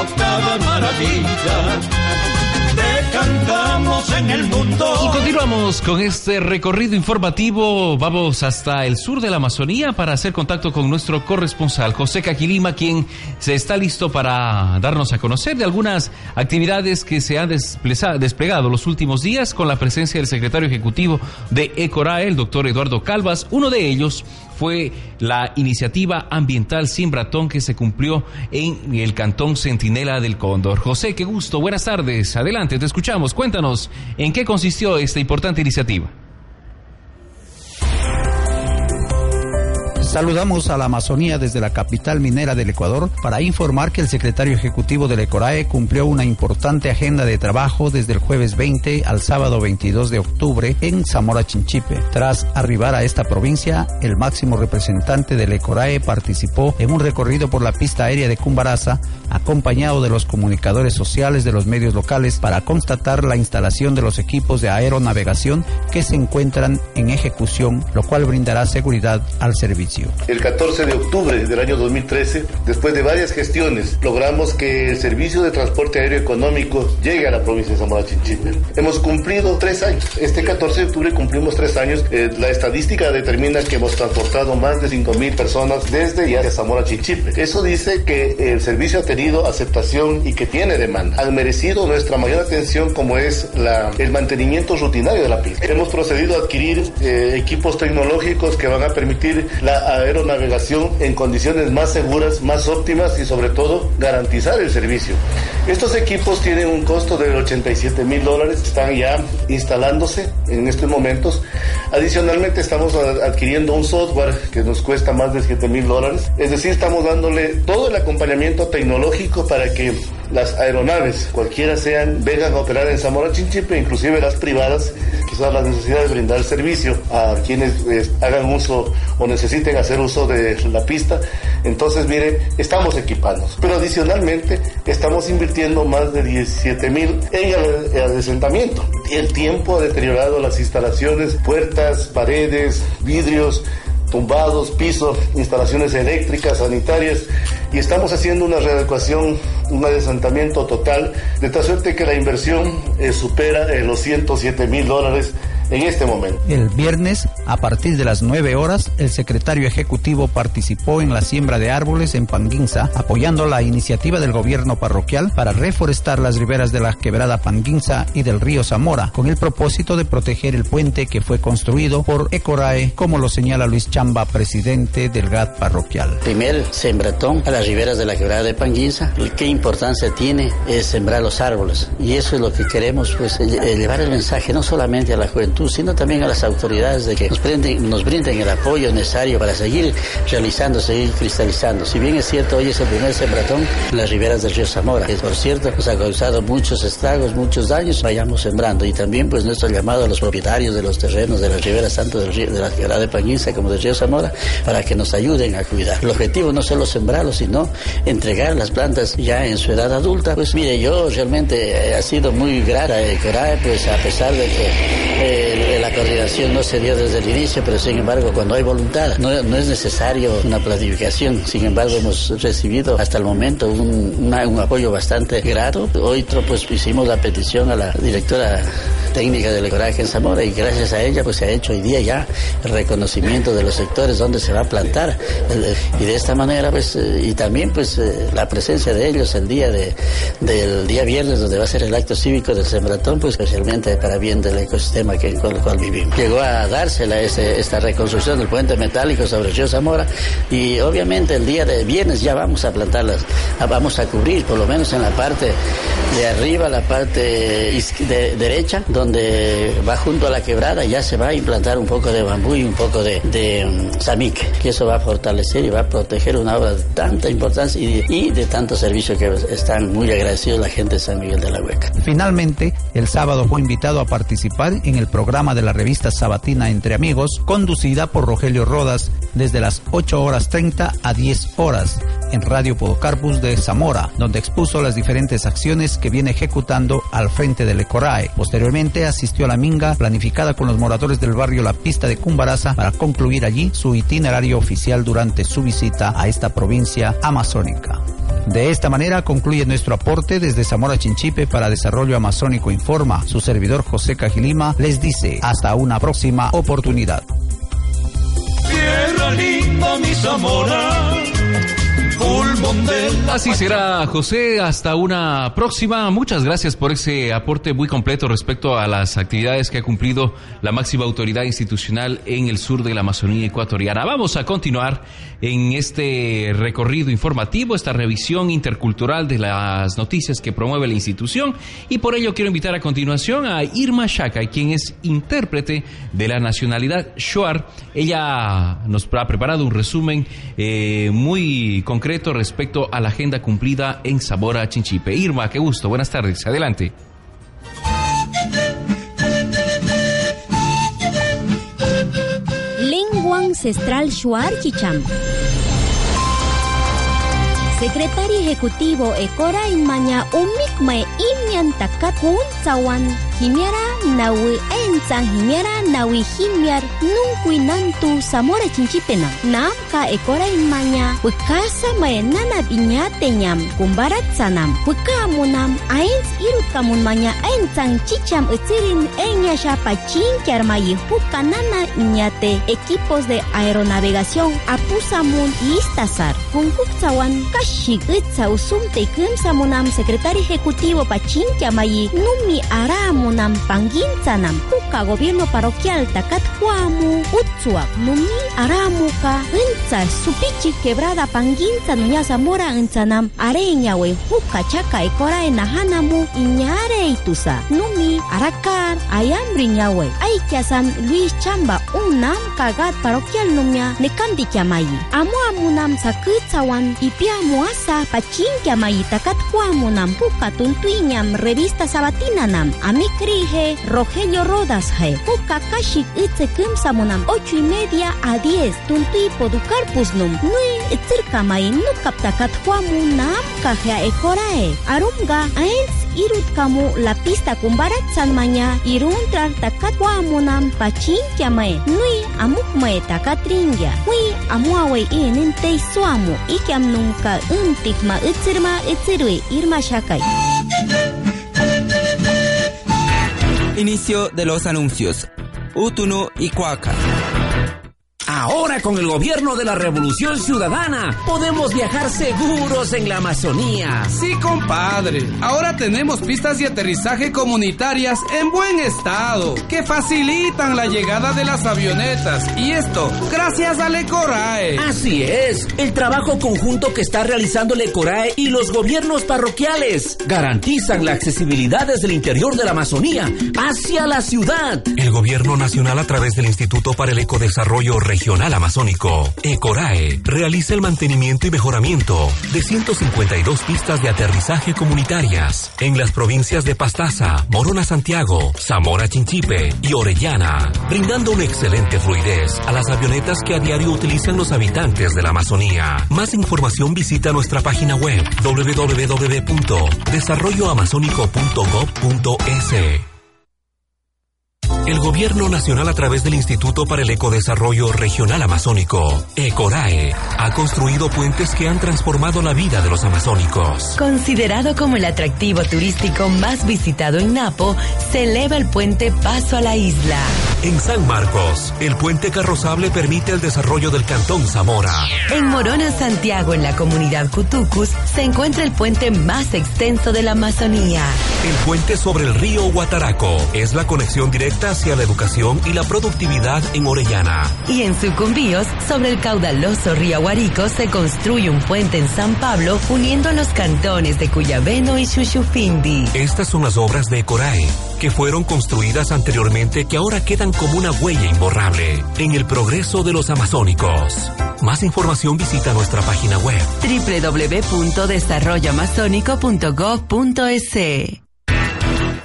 octava maravilla Y continuamos con este recorrido informativo. Vamos hasta el sur de la Amazonía para hacer contacto con nuestro corresponsal José Caquilima, quien se está listo para darnos a conocer de algunas actividades que se han desplegado los últimos días con la presencia del secretario ejecutivo de ECORAE, el doctor Eduardo Calvas. Uno de ellos fue la iniciativa ambiental Sin Bratón que se cumplió en el cantón Centinela del Cóndor. José, qué gusto, buenas tardes. Adelante, te escuchamos. Cuéntanos en qué consistió esta importante iniciativa. Saludamos a la Amazonía desde la capital minera del Ecuador para informar que el secretario ejecutivo del ECORAE cumplió una importante agenda de trabajo desde el jueves 20 al sábado 22 de octubre en Zamora Chinchipe. Tras arribar a esta provincia, el máximo representante del ECORAE participó en un recorrido por la pista aérea de Cumbaraza, acompañado de los comunicadores sociales de los medios locales para constatar la instalación de los equipos de aeronavegación que se encuentran en ejecución, lo cual brindará seguridad al servicio. El 14 de octubre del año 2013, después de varias gestiones, logramos que el servicio de transporte aéreo económico llegue a la provincia de Zamora Chinchipe. Hemos cumplido tres años. Este 14 de octubre cumplimos tres años. Eh, la estadística determina que hemos transportado más de 5.000 personas desde y hacia Zamora Chinchipe. Eso dice que el servicio ha tenido aceptación y que tiene demanda. Han merecido nuestra mayor atención como es la, el mantenimiento rutinario de la pista. Hemos procedido a adquirir eh, equipos tecnológicos que van a permitir la aeronavegación en condiciones más seguras, más óptimas y sobre todo garantizar el servicio. Estos equipos tienen un costo de 87 mil dólares, están ya instalándose en estos momentos. Adicionalmente estamos adquiriendo un software que nos cuesta más de 7 mil dólares. Es decir, estamos dándole todo el acompañamiento tecnológico para que las aeronaves, cualquiera sean, vengan a operar en Zamora Chinchipe, inclusive las privadas, quizás la necesidad de brindar servicio a quienes eh, hagan uso o necesiten hacer uso de la pista. Entonces, miren, estamos equipados. Pero adicionalmente, estamos invirtiendo más de 17 mil en el, asentamiento. El tiempo ha deteriorado las instalaciones, puertas, paredes, vidrios, tumbados, pisos, instalaciones eléctricas, sanitarias, y estamos haciendo una readecuación, un adesantamiento total, de tal suerte que la inversión eh, supera eh, los 107 mil dólares en este momento. El viernes, a partir de las 9 horas, el secretario ejecutivo participó en la siembra de árboles en Panguinza, apoyando la iniciativa del gobierno parroquial para reforestar las riberas de la quebrada Panguinza y del río Zamora, con el propósito de proteger el puente que fue construido por Ecorae, como lo señala Luis Chamba, presidente del GAT parroquial. Primer sembratón a las riberas de la quebrada de Panguinza. ¿Y qué importancia tiene es sembrar los árboles? Y eso es lo que queremos, pues, llevar el mensaje no solamente a la juventud, sino también a las autoridades de que nos, brinden, nos brinden el apoyo necesario para seguir realizando, seguir cristalizando. Si bien es cierto, hoy es el primer sembratón en las riberas del río Zamora, que por cierto nos ha causado muchos estragos, muchos daños, vayamos sembrando. Y también pues nuestro llamado a los propietarios de los terrenos de las riberas, tanto del río, de la quebrada de Pañiza como del río Zamora, para que nos ayuden a cuidar. El objetivo no solo sembrarlos, sino entregar las plantas ya en su edad adulta. Pues mire, yo realmente ha sido muy grata a Corae, pues a pesar de que... Eh, la coordinación no se dio desde el inicio, pero sin embargo, cuando hay voluntad, no, es necesario una planificación. Sin embargo, hemos recibido hasta el momento un, apoyo bastante grato. Hoy pues hicimos la petición a la directora técnica del Coraje en Zamora y gracias a ella pues se ha hecho hoy día ya el reconocimiento de los sectores donde se va a plantar y de esta manera pues eh, y también pues eh, la presencia de ellos el día de, del día viernes donde va a ser el acto cívico del Sembratón pues especialmente para bien del ecosistema que, con el cual vivimos. Llegó a dársela esta reconstrucción del puente metálico sobre el río Zamora y obviamente el día de viernes ya vamos a plantarlas, vamos a cubrir por lo menos en la parte de arriba, la parte de, derecha, donde va junto a la quebrada, ya se va a implantar un poco de bambú y un poco de, de um, que eso va a fortalecer y va a proteger una obra de tanta importancia y, de tanto servicio que están muy agradecidos la gente de San Miguel de la Hueca. Finalmente, el sábado fue invitado a participar en el programa de la revista Sabatina Entre Amigos, conducida por Rogelio Rodas desde las 8 horas 30 a 10 horas en Radio Podocarpus de Zamora, donde expuso las diferentes acciones que viene ejecutando al frente del ECORAE. Posteriormente, asistió a la minga planificada con los moradores del barrio La Pista de Cumbaraza para concluir allí su itinerario oficial durante su visita a esta provincia amazónica. De esta manera concluye nuestro aporte desde Zamora Chinchipe para Desarrollo Amazónico Informa. Su servidor José Cajilima les dice hasta una próxima oportunidad. Tierra linda, pulmón Así será, José. Hasta una próxima. Muchas gracias por ese aporte muy completo respecto a las actividades que ha cumplido la máxima autoridad institucional en el sur de la Amazonía ecuatoriana. Vamos a continuar en este recorrido informativo, esta revisión intercultural de las noticias que promueve la institución. Y por ello quiero invitar a continuación a Irma Shaka, quien es intérprete de la nacionalidad Shuar. Ella nos ha preparado un resumen eh, muy concreto respecto a la agenda cumplida en Zamora Chinchipe. Irma, qué gusto. Buenas tardes. Adelante. Lengua ancestral Shuar Chicham. Secretario Ejecutivo Ekora Inmaña Umikme Imyan Takat Tawan Himiara Nawi Ensan Himiara Nawi Himiar Nungkui Nantu Samora Chinchipena Nam Ka Ekora Inmaña Wikasa Mae Nana Binyate Nyam Kumbarat Sanam Wikamunam Ains Irut Kamun Maña Ensan Chicham Utirin Enya Shapa Chinkiar Mayi Hukanana Iñate Equipos de Aeronavegación Apusamun y Istasar Kunkuktawan Kashik Itza Usumte Kumsamunam Secretario Ejecutivo Pachinkia Mayi Numi Aramu nam panginsanam huka gobierno parroquial takat huamu utsuak numi aramuka insa supichi quebrada panginsa nuña zamora insanam areñawe huka chaka ekora enahanamu iñare itusa numi arakar ayambri ñawe aikiasan Luis Chamba unam kagat parroquial numia nekandi kiamayi amu amunam sakitsawan ipia muasa pachinkia mayi takat huamunam huka tuntuiñam revista sabatina nam amik Crije, Rogelio Rodas, he. Kashik itze kimsamunam, ocho y media a diez, tuntui poducarpus num, nui itzirkamay, nukaptakat huamunam, kajea ekorae, arumga, aens irut kamu la pista kumbarat sanmanya iruntrar takat huamunam pachin kiamae, nui amukmae takat ringya, hui amuawe inintei suamu, ikiam nunca untikma itzirma itzirui, irma shakai. Inicio de los anuncios. Utuno y Cuaca. Ahora con el gobierno de la Revolución Ciudadana podemos viajar seguros en la Amazonía. Sí, compadre. Ahora tenemos pistas de aterrizaje comunitarias en buen estado que facilitan la llegada de las avionetas. Y esto gracias al ECORAE. Así es. El trabajo conjunto que está realizando el ECORAE y los gobiernos parroquiales garantizan la accesibilidad desde el interior de la Amazonía hacia la ciudad. El gobierno nacional a través del Instituto para el Ecodesarrollo Regional Regional Amazónico, ECORAE, realiza el mantenimiento y mejoramiento de 152 pistas de aterrizaje comunitarias en las provincias de Pastaza, Morona Santiago, Zamora Chinchipe y Orellana, brindando una excelente fluidez a las avionetas que a diario utilizan los habitantes de la Amazonía. Más información visita nuestra página web www.desarrolloamazónico.gov.es. El Gobierno Nacional a través del Instituto para el Ecodesarrollo Regional Amazónico, ECORAE, ha construido puentes que han transformado la vida de los amazónicos. Considerado como el atractivo turístico más visitado en Napo, se eleva el puente Paso a la Isla. En San Marcos, el puente carrozable permite el desarrollo del Cantón Zamora. En Morona, Santiago, en la comunidad Cutucus, se encuentra el puente más extenso de la Amazonía. El puente sobre el río Guataraco es la conexión directa hacia la educación y la productividad en Orellana. Y en Sucumbíos, sobre el caudaloso río Aguarico, se construye un puente en San Pablo uniendo los cantones de Cuyabeno y Chuchufindi. Estas son las obras de Ecorae, que fueron construidas anteriormente que ahora quedan como una huella imborrable en el progreso de los amazónicos. Más información visita nuestra página web www.desarrolloamazónico.gov.es.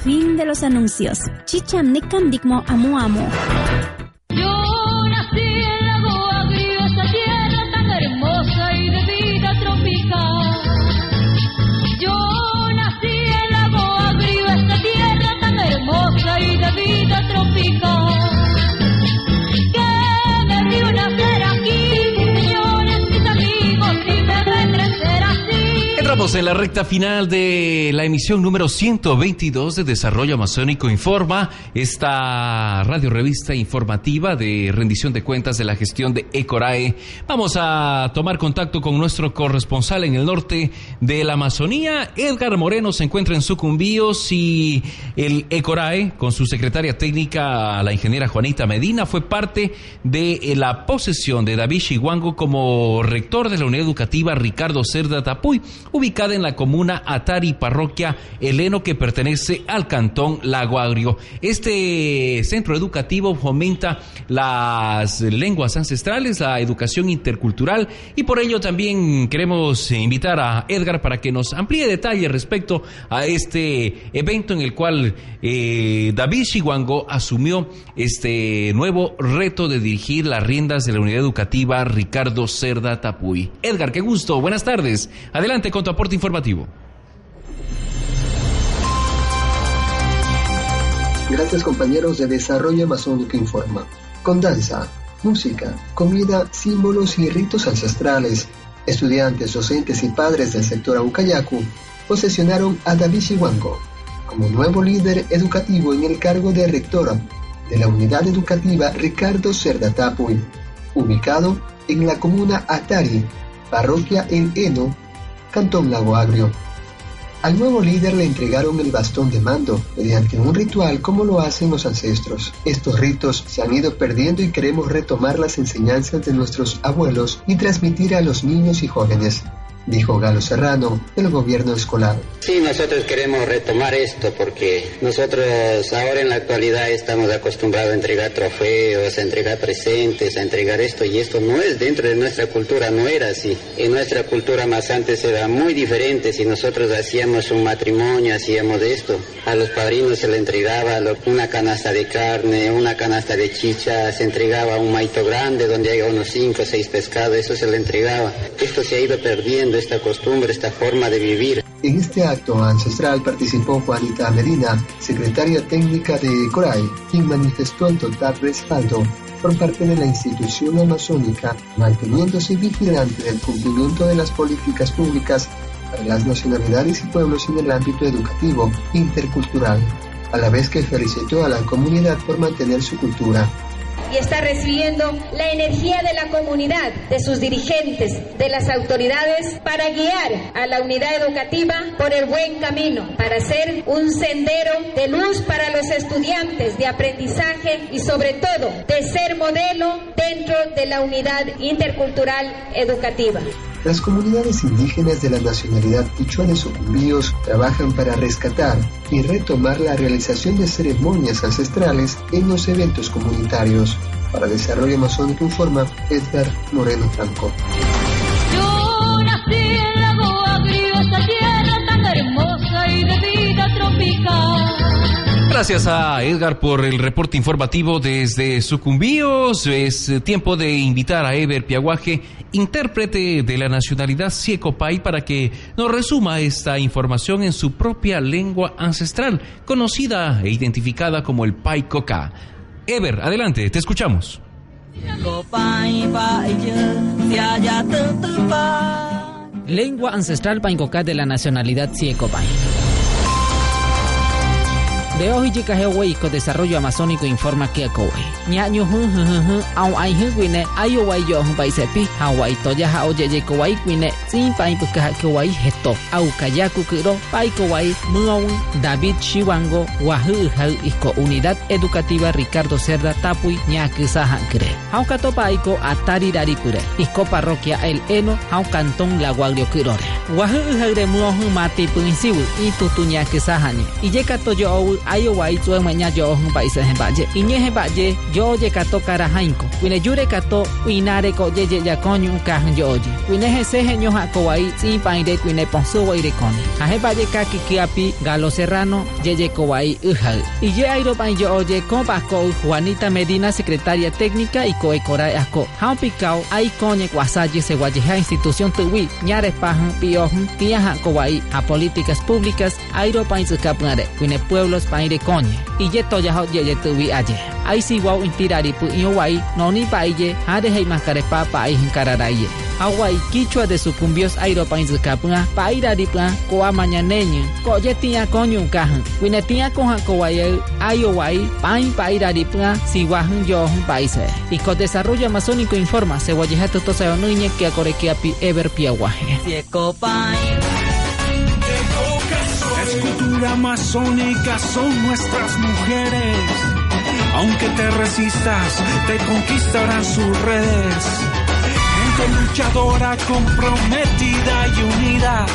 Fin de los anuncios. Chicham Nikam Dikmo Amo Amo. En la recta final de la emisión número 122 de Desarrollo Amazónico Informa, esta radio revista informativa de rendición de cuentas de la gestión de Ecorae. Vamos a tomar contacto con nuestro corresponsal en el norte de la Amazonía. Edgar Moreno se encuentra en Sucumbíos y el Ecorae, con su secretaria técnica, la ingeniera Juanita Medina, fue parte de la posesión de David Chihuango como rector de la Unidad Educativa Ricardo Cerda Tapuy ubicada en la comuna Atari, parroquia Heleno, que pertenece al cantón Lago Agrio. Este centro educativo fomenta las lenguas ancestrales, la educación intercultural y por ello también queremos invitar a Edgar para que nos amplíe detalles respecto a este evento en el cual eh, David Chihuango asumió este nuevo reto de dirigir las riendas de la unidad educativa Ricardo Cerda Tapuy. Edgar, qué gusto, buenas tardes. Adelante con tu aporte informativo. Gracias compañeros de Desarrollo Amazónico Informa. Con danza, música, comida, símbolos y ritos ancestrales, estudiantes, docentes y padres del sector Aucayacu posesionaron a David Chihuango como nuevo líder educativo en el cargo de rectora de la unidad educativa Ricardo Cerda Tapuy, ubicado en la comuna Atari, parroquia en Eno, Cantón Lago Agrio. Al nuevo líder le entregaron el bastón de mando mediante un ritual como lo hacen los ancestros. Estos ritos se han ido perdiendo y queremos retomar las enseñanzas de nuestros abuelos y transmitir a los niños y jóvenes dijo Galo Serrano del gobierno escolar. Sí, nosotros queremos retomar esto porque nosotros ahora en la actualidad estamos acostumbrados a entregar trofeos, a entregar presentes, a entregar esto y esto no es dentro de nuestra cultura, no era así. En nuestra cultura más antes era muy diferente, si nosotros hacíamos un matrimonio, hacíamos esto, a los padrinos se le entregaba una canasta de carne, una canasta de chicha, se entregaba un maito grande donde hay unos cinco o seis pescados, eso se le entregaba. Esto se ha ido perdiendo esta costumbre, esta forma de vivir. En este acto ancestral participó Juanita Medina, secretaria técnica de Coray, quien manifestó el total respaldo por parte de la institución amazónica, manteniéndose vigilante del cumplimiento de las políticas públicas para las nacionalidades y pueblos en el ámbito educativo intercultural, a la vez que felicitó a la comunidad por mantener su cultura y está recibiendo la energía de la comunidad, de sus dirigentes, de las autoridades, para guiar a la unidad educativa por el buen camino, para ser un sendero de luz para los estudiantes, de aprendizaje y sobre todo de ser modelo dentro de la unidad intercultural educativa. Las comunidades indígenas de la nacionalidad quichua de Sucumbíos trabajan para rescatar y retomar la realización de ceremonias ancestrales en los eventos comunitarios. Para Desarrollo Amazónico informa Edgar Moreno Franco. Gracias a Edgar por el reporte informativo desde Sucumbíos. Es tiempo de invitar a Ever Piaguaje, intérprete de la nacionalidad Siecopay, para que nos resuma esta información en su propia lengua ancestral, conocida e identificada como el Pai Coca. Ever, adelante, te escuchamos. Lengua ancestral Paincoca de la nacionalidad Siecopay. De hoy llega con desarrollo amazónico informa que acowe. Ñaño hun hun hun hun au ai hun wine ayo wai yo toya ha oye ye wine sin heto au kayaku kuro muon David Chiwango wahu ha iko unidad educativa Ricardo Cerda Tapui ña kisa ha kre. Hau kato pai ko atari dari pure. Iko parroquia el eno hau cantón la guaglio kurore. Wahu ha de muon mati punisiu i tutunya kisa ha ni. Ije kato yo ayo wai tsue maña yo hun paisa he baje iñe he baje yo je kato kara hainko wine jure kato winare ko je je ya konyu ka hun yo je wine he se nyo ha ko wai si pai de wine ponso wai de ka ki kiapi galo serrano je je ko uha y je airo pai yo je ko pa ko Juanita Medina secretaria técnica y ko ekora ako ha picao ai konye kwasaje se ha institución tuwi ñare pahan pio hun tia ha ko wai a políticas públicas airo pai se kapnare wine pueblos paire coñe y ye toya hot ye ye tuvi aye. Ai si wau intirari pu iyo wai no ni pa iye ha de hei mascare pa pa ai hinkararai agua y quichua de sucumbios airo país capua paira dipla coa mañaneño coyetia coño cajan winetia coja coaye ayo guay pain paira dipla si guajan yo países y con desarrollo amazónico informa se guayejato tosa nuñe que acorequia pi ever piaguaje cultura amazónica, son nuestras mujeres. Aunque te resistas, te conquistarán sus redes. Gente luchadora, comprometida y unida.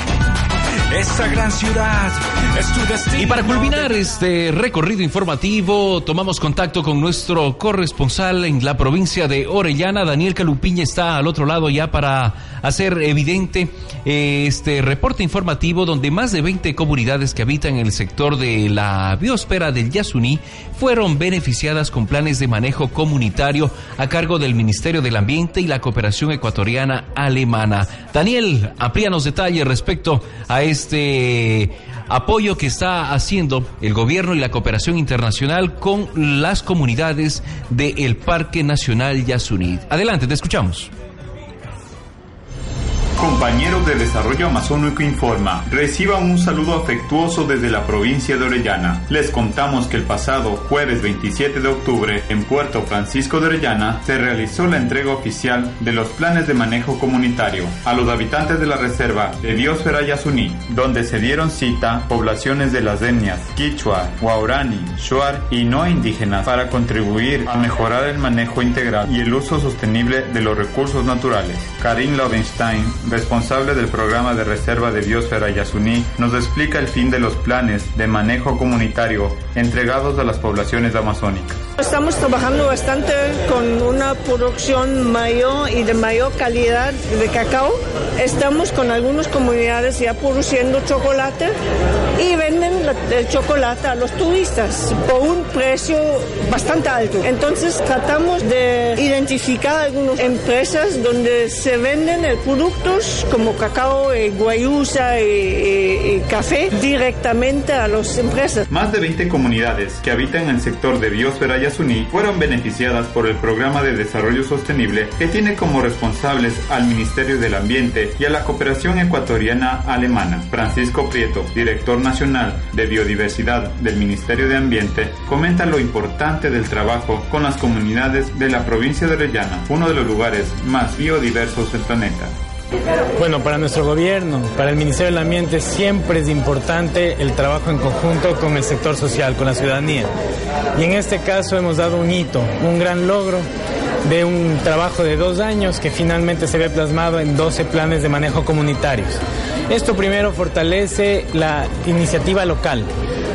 Esa gran ciudad es tu destino. Y para culminar este recorrido informativo, tomamos contacto con nuestro corresponsal en la provincia de Orellana. Daniel Calupiña está al otro lado ya para hacer evidente eh, este reporte informativo donde más de 20 comunidades que habitan el sector de la biosfera del Yasuní fueron beneficiadas con planes de manejo comunitario a cargo del Ministerio del Ambiente y la Cooperación Ecuatoriana Alemana. Daniel, amplíanos detalles respecto a este apoyo que está haciendo el gobierno y la cooperación internacional con las comunidades del Parque Nacional Yasuní. Adelante, te escuchamos. Compañeros de Desarrollo Amazónico Informa, reciban un saludo afectuoso desde la provincia de Orellana. Les contamos que el pasado jueves 27 de octubre, en Puerto Francisco de Orellana, se realizó la entrega oficial de los planes de manejo comunitario a los habitantes de la reserva de Biosfera Yasuní, donde se dieron cita poblaciones de las etnias Quichua, Guaurani, Shuar y no indígenas para contribuir a mejorar el manejo integral y el uso sostenible de los recursos naturales. Karin Lovenstein, responsable del programa de reserva de biosfera Yasuní, nos explica el fin de los planes de manejo comunitario entregados a las poblaciones amazónicas. Estamos trabajando bastante con una producción mayor y de mayor calidad de cacao. Estamos con algunas comunidades ya produciendo chocolate y venden el chocolate a los turistas por un precio bastante alto. Entonces tratamos de identificar algunas empresas donde se venden el productos como cacao, y guayusa y, y- y café directamente a las empresas. Más de 20 comunidades que habitan el sector de biosfera Yasuní fueron beneficiadas por el programa de desarrollo sostenible que tiene como responsables al Ministerio del Ambiente y a la Cooperación Ecuatoriana Alemana. Francisco Prieto, director nacional de biodiversidad del Ministerio de Ambiente, comenta lo importante del trabajo con las comunidades de la provincia de Orellana, uno de los lugares más biodiversos del planeta. Bueno, para nuestro gobierno, para el Ministerio del Ambiente, siempre es importante el trabajo en conjunto con el sector social, con la ciudadanía. Y en este caso hemos dado un hito, un gran logro de un trabajo de dos años que finalmente se ve plasmado en 12 planes de manejo comunitarios. Esto primero fortalece la iniciativa local,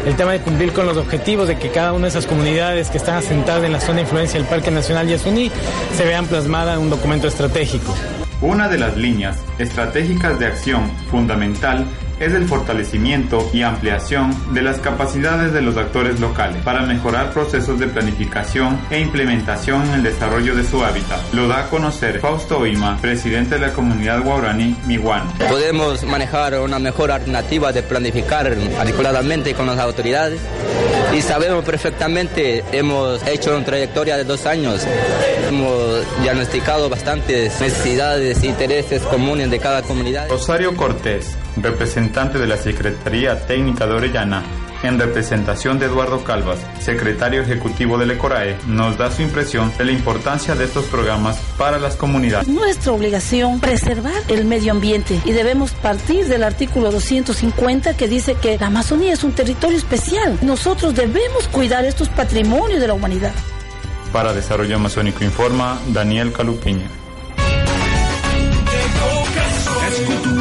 el tema de cumplir con los objetivos de que cada una de esas comunidades que están asentadas en la zona de influencia del Parque Nacional Yasuní se vean plasmadas en un documento estratégico. Una de las líneas estratégicas de acción fundamental es el fortalecimiento y ampliación de las capacidades de los actores locales para mejorar procesos de planificación e implementación en el desarrollo de su hábitat. Lo da a conocer Fausto Oima, presidente de la comunidad guaraní Miwan. Podemos manejar una mejor alternativa de planificar articuladamente con las autoridades y sabemos perfectamente, hemos hecho una trayectoria de dos años, hemos diagnosticado bastantes necesidades e intereses comunes de cada comunidad. Rosario Cortés, representante de la Secretaría Técnica de Orellana, en representación de Eduardo Calvas, secretario ejecutivo del ECORAE, nos da su impresión de la importancia de estos programas para las comunidades. Es nuestra obligación preservar el medio ambiente y debemos partir del artículo 250 que dice que la Amazonía es un territorio especial. Nosotros debemos cuidar estos patrimonios de la humanidad. Para Desarrollo Amazónico Informa, Daniel Calupiña.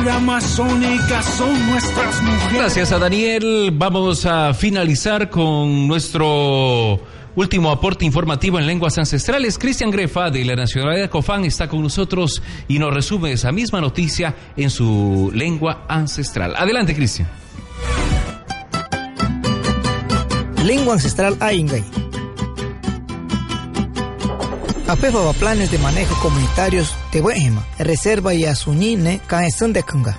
Cultura amazónica, son nuestras mujeres. Gracias a Daniel. Vamos a finalizar con nuestro último aporte informativo en lenguas ancestrales. Cristian Grefa de la Nacionalidad Cofán está con nosotros y nos resume esa misma noticia en su lengua ancestral. Adelante, Cristian. Lengua ancestral Aingay. Apefa planes de manejo comunitarios de Buejima, Reserva y Asunine, Caesón de Kanga.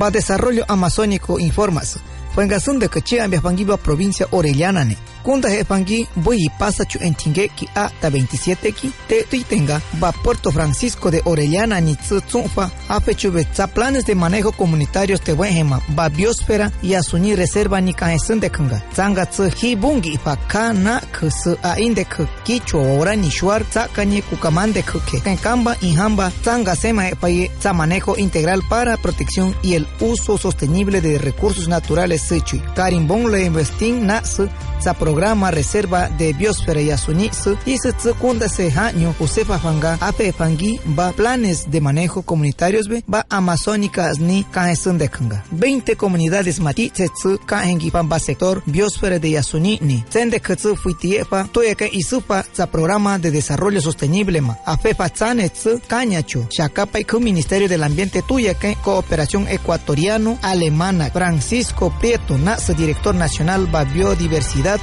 Va desarrollo amazónico informas. Fuengazón de Caché, Ambiapangiba, provincia Orellana, Kunda he pangi voy pasa chu entingue ki a ta 27 ki te tuitenga va Puerto Francisco de Orellana ni tsu tsumfa a fechu tsa planes de manejo comunitarios te wehema va biosfera y asuni reserva ni kaesun de kanga tsanga tsu hi bungi pa ka na kus a inde ku ki chu ora ni shuar tsa kanye kukamande kuke ken kamba inhamba tsanga sema e paye tsa manejo integral para protección y el uso sostenible de recursos naturales sechui karimbong le investing na su tsa programa reserva de biosfera y asuni su y se tsu kunda se haño usefa fanga ape pangi va planes de manejo comunitarios va amazónicas ni kaesun de kanga 20 comunidades mati tsu kaengi pamba sector biosfera de Yasuni ni. Sende kutsu fuitiepa toyaka isupa tsa programa de desarrollo sostenible ma. Afepa tsane tsu kañacho shakapa ku ministerio del ambiente tuyaka cooperación ecuatoriano alemana Francisco Prieto na su director nacional va biodiversidad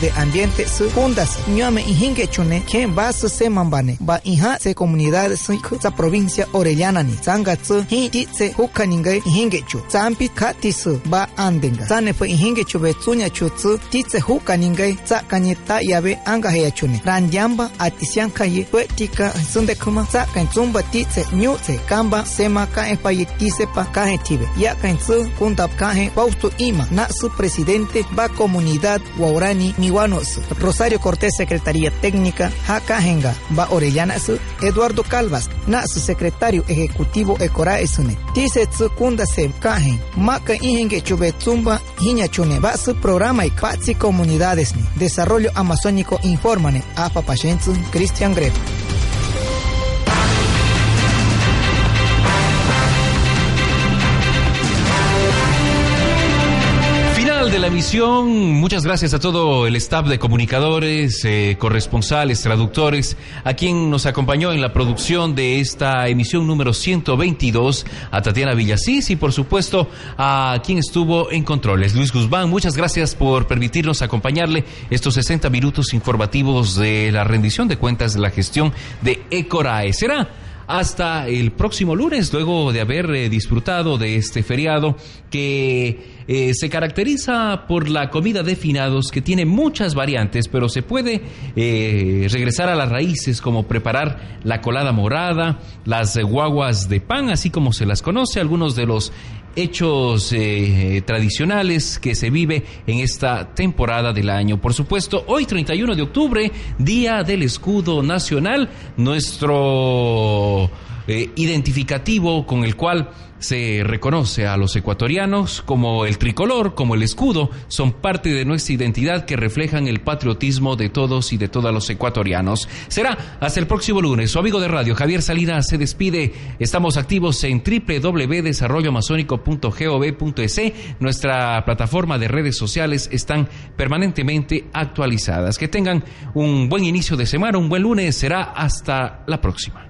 de ambiente su fundas ñame inhinge chune ken va su semambane va inha se comunidad su tsa provincia orellana ni sanga tsu hi ti se hukaninga inhinge chu tsampi kati su va andenga. Tsane fue inhinge chu be chu ti se kanye ta yabe anga chune. Randyamba atisian kaye fue tika sunde kuma tsumba ti se se kamba sema ka e paye ti sepa ka tibe. Ya kan tsu kuntap ka he Fausto Ima. Na su presidente va comunidad Waurani Su Rosario Cortés secretaría técnica Hakahenga va Orellana su Eduardo Calvas na su secretario ejecutivo Ekora Esune Tise tsu kunda se kahen maka ihenge chube tsumba hiña chune va su programa y comunidades ni desarrollo amazónico informane a papachenzu Cristian Greco emisión. Muchas gracias a todo el staff de comunicadores, eh, corresponsales, traductores, a quien nos acompañó en la producción de esta emisión número 122, a Tatiana Villasís y por supuesto a quien estuvo en controles, Luis Guzmán. Muchas gracias por permitirnos acompañarle estos 60 minutos informativos de la rendición de cuentas de la gestión de Ecorae. Será hasta el próximo lunes, luego de haber eh, disfrutado de este feriado que eh, se caracteriza por la comida de finados que tiene muchas variantes, pero se puede eh, regresar a las raíces como preparar la colada morada, las guaguas de pan, así como se las conoce, algunos de los hechos eh, tradicionales que se vive en esta temporada del año. Por supuesto, hoy 31 de octubre, Día del Escudo Nacional, nuestro eh, identificativo con el cual se reconoce a los ecuatorianos como el tricolor, como el escudo, son parte de nuestra identidad que reflejan el patriotismo de todos y de todas los ecuatorianos. Será hasta el próximo lunes. Su amigo de radio Javier Salinas se despide. Estamos activos en www.desarrolloamazónico.gov.es. Nuestra plataforma de redes sociales están permanentemente actualizadas. Que tengan un buen inicio de semana, un buen lunes. Será hasta la próxima.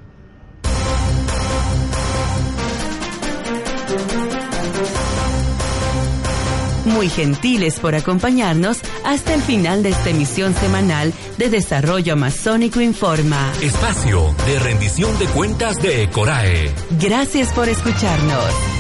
Muy gentiles por acompañarnos hasta el final de esta emisión semanal de Desarrollo Amazónico Informa. Espacio de rendición de cuentas de Corae. Gracias por escucharnos.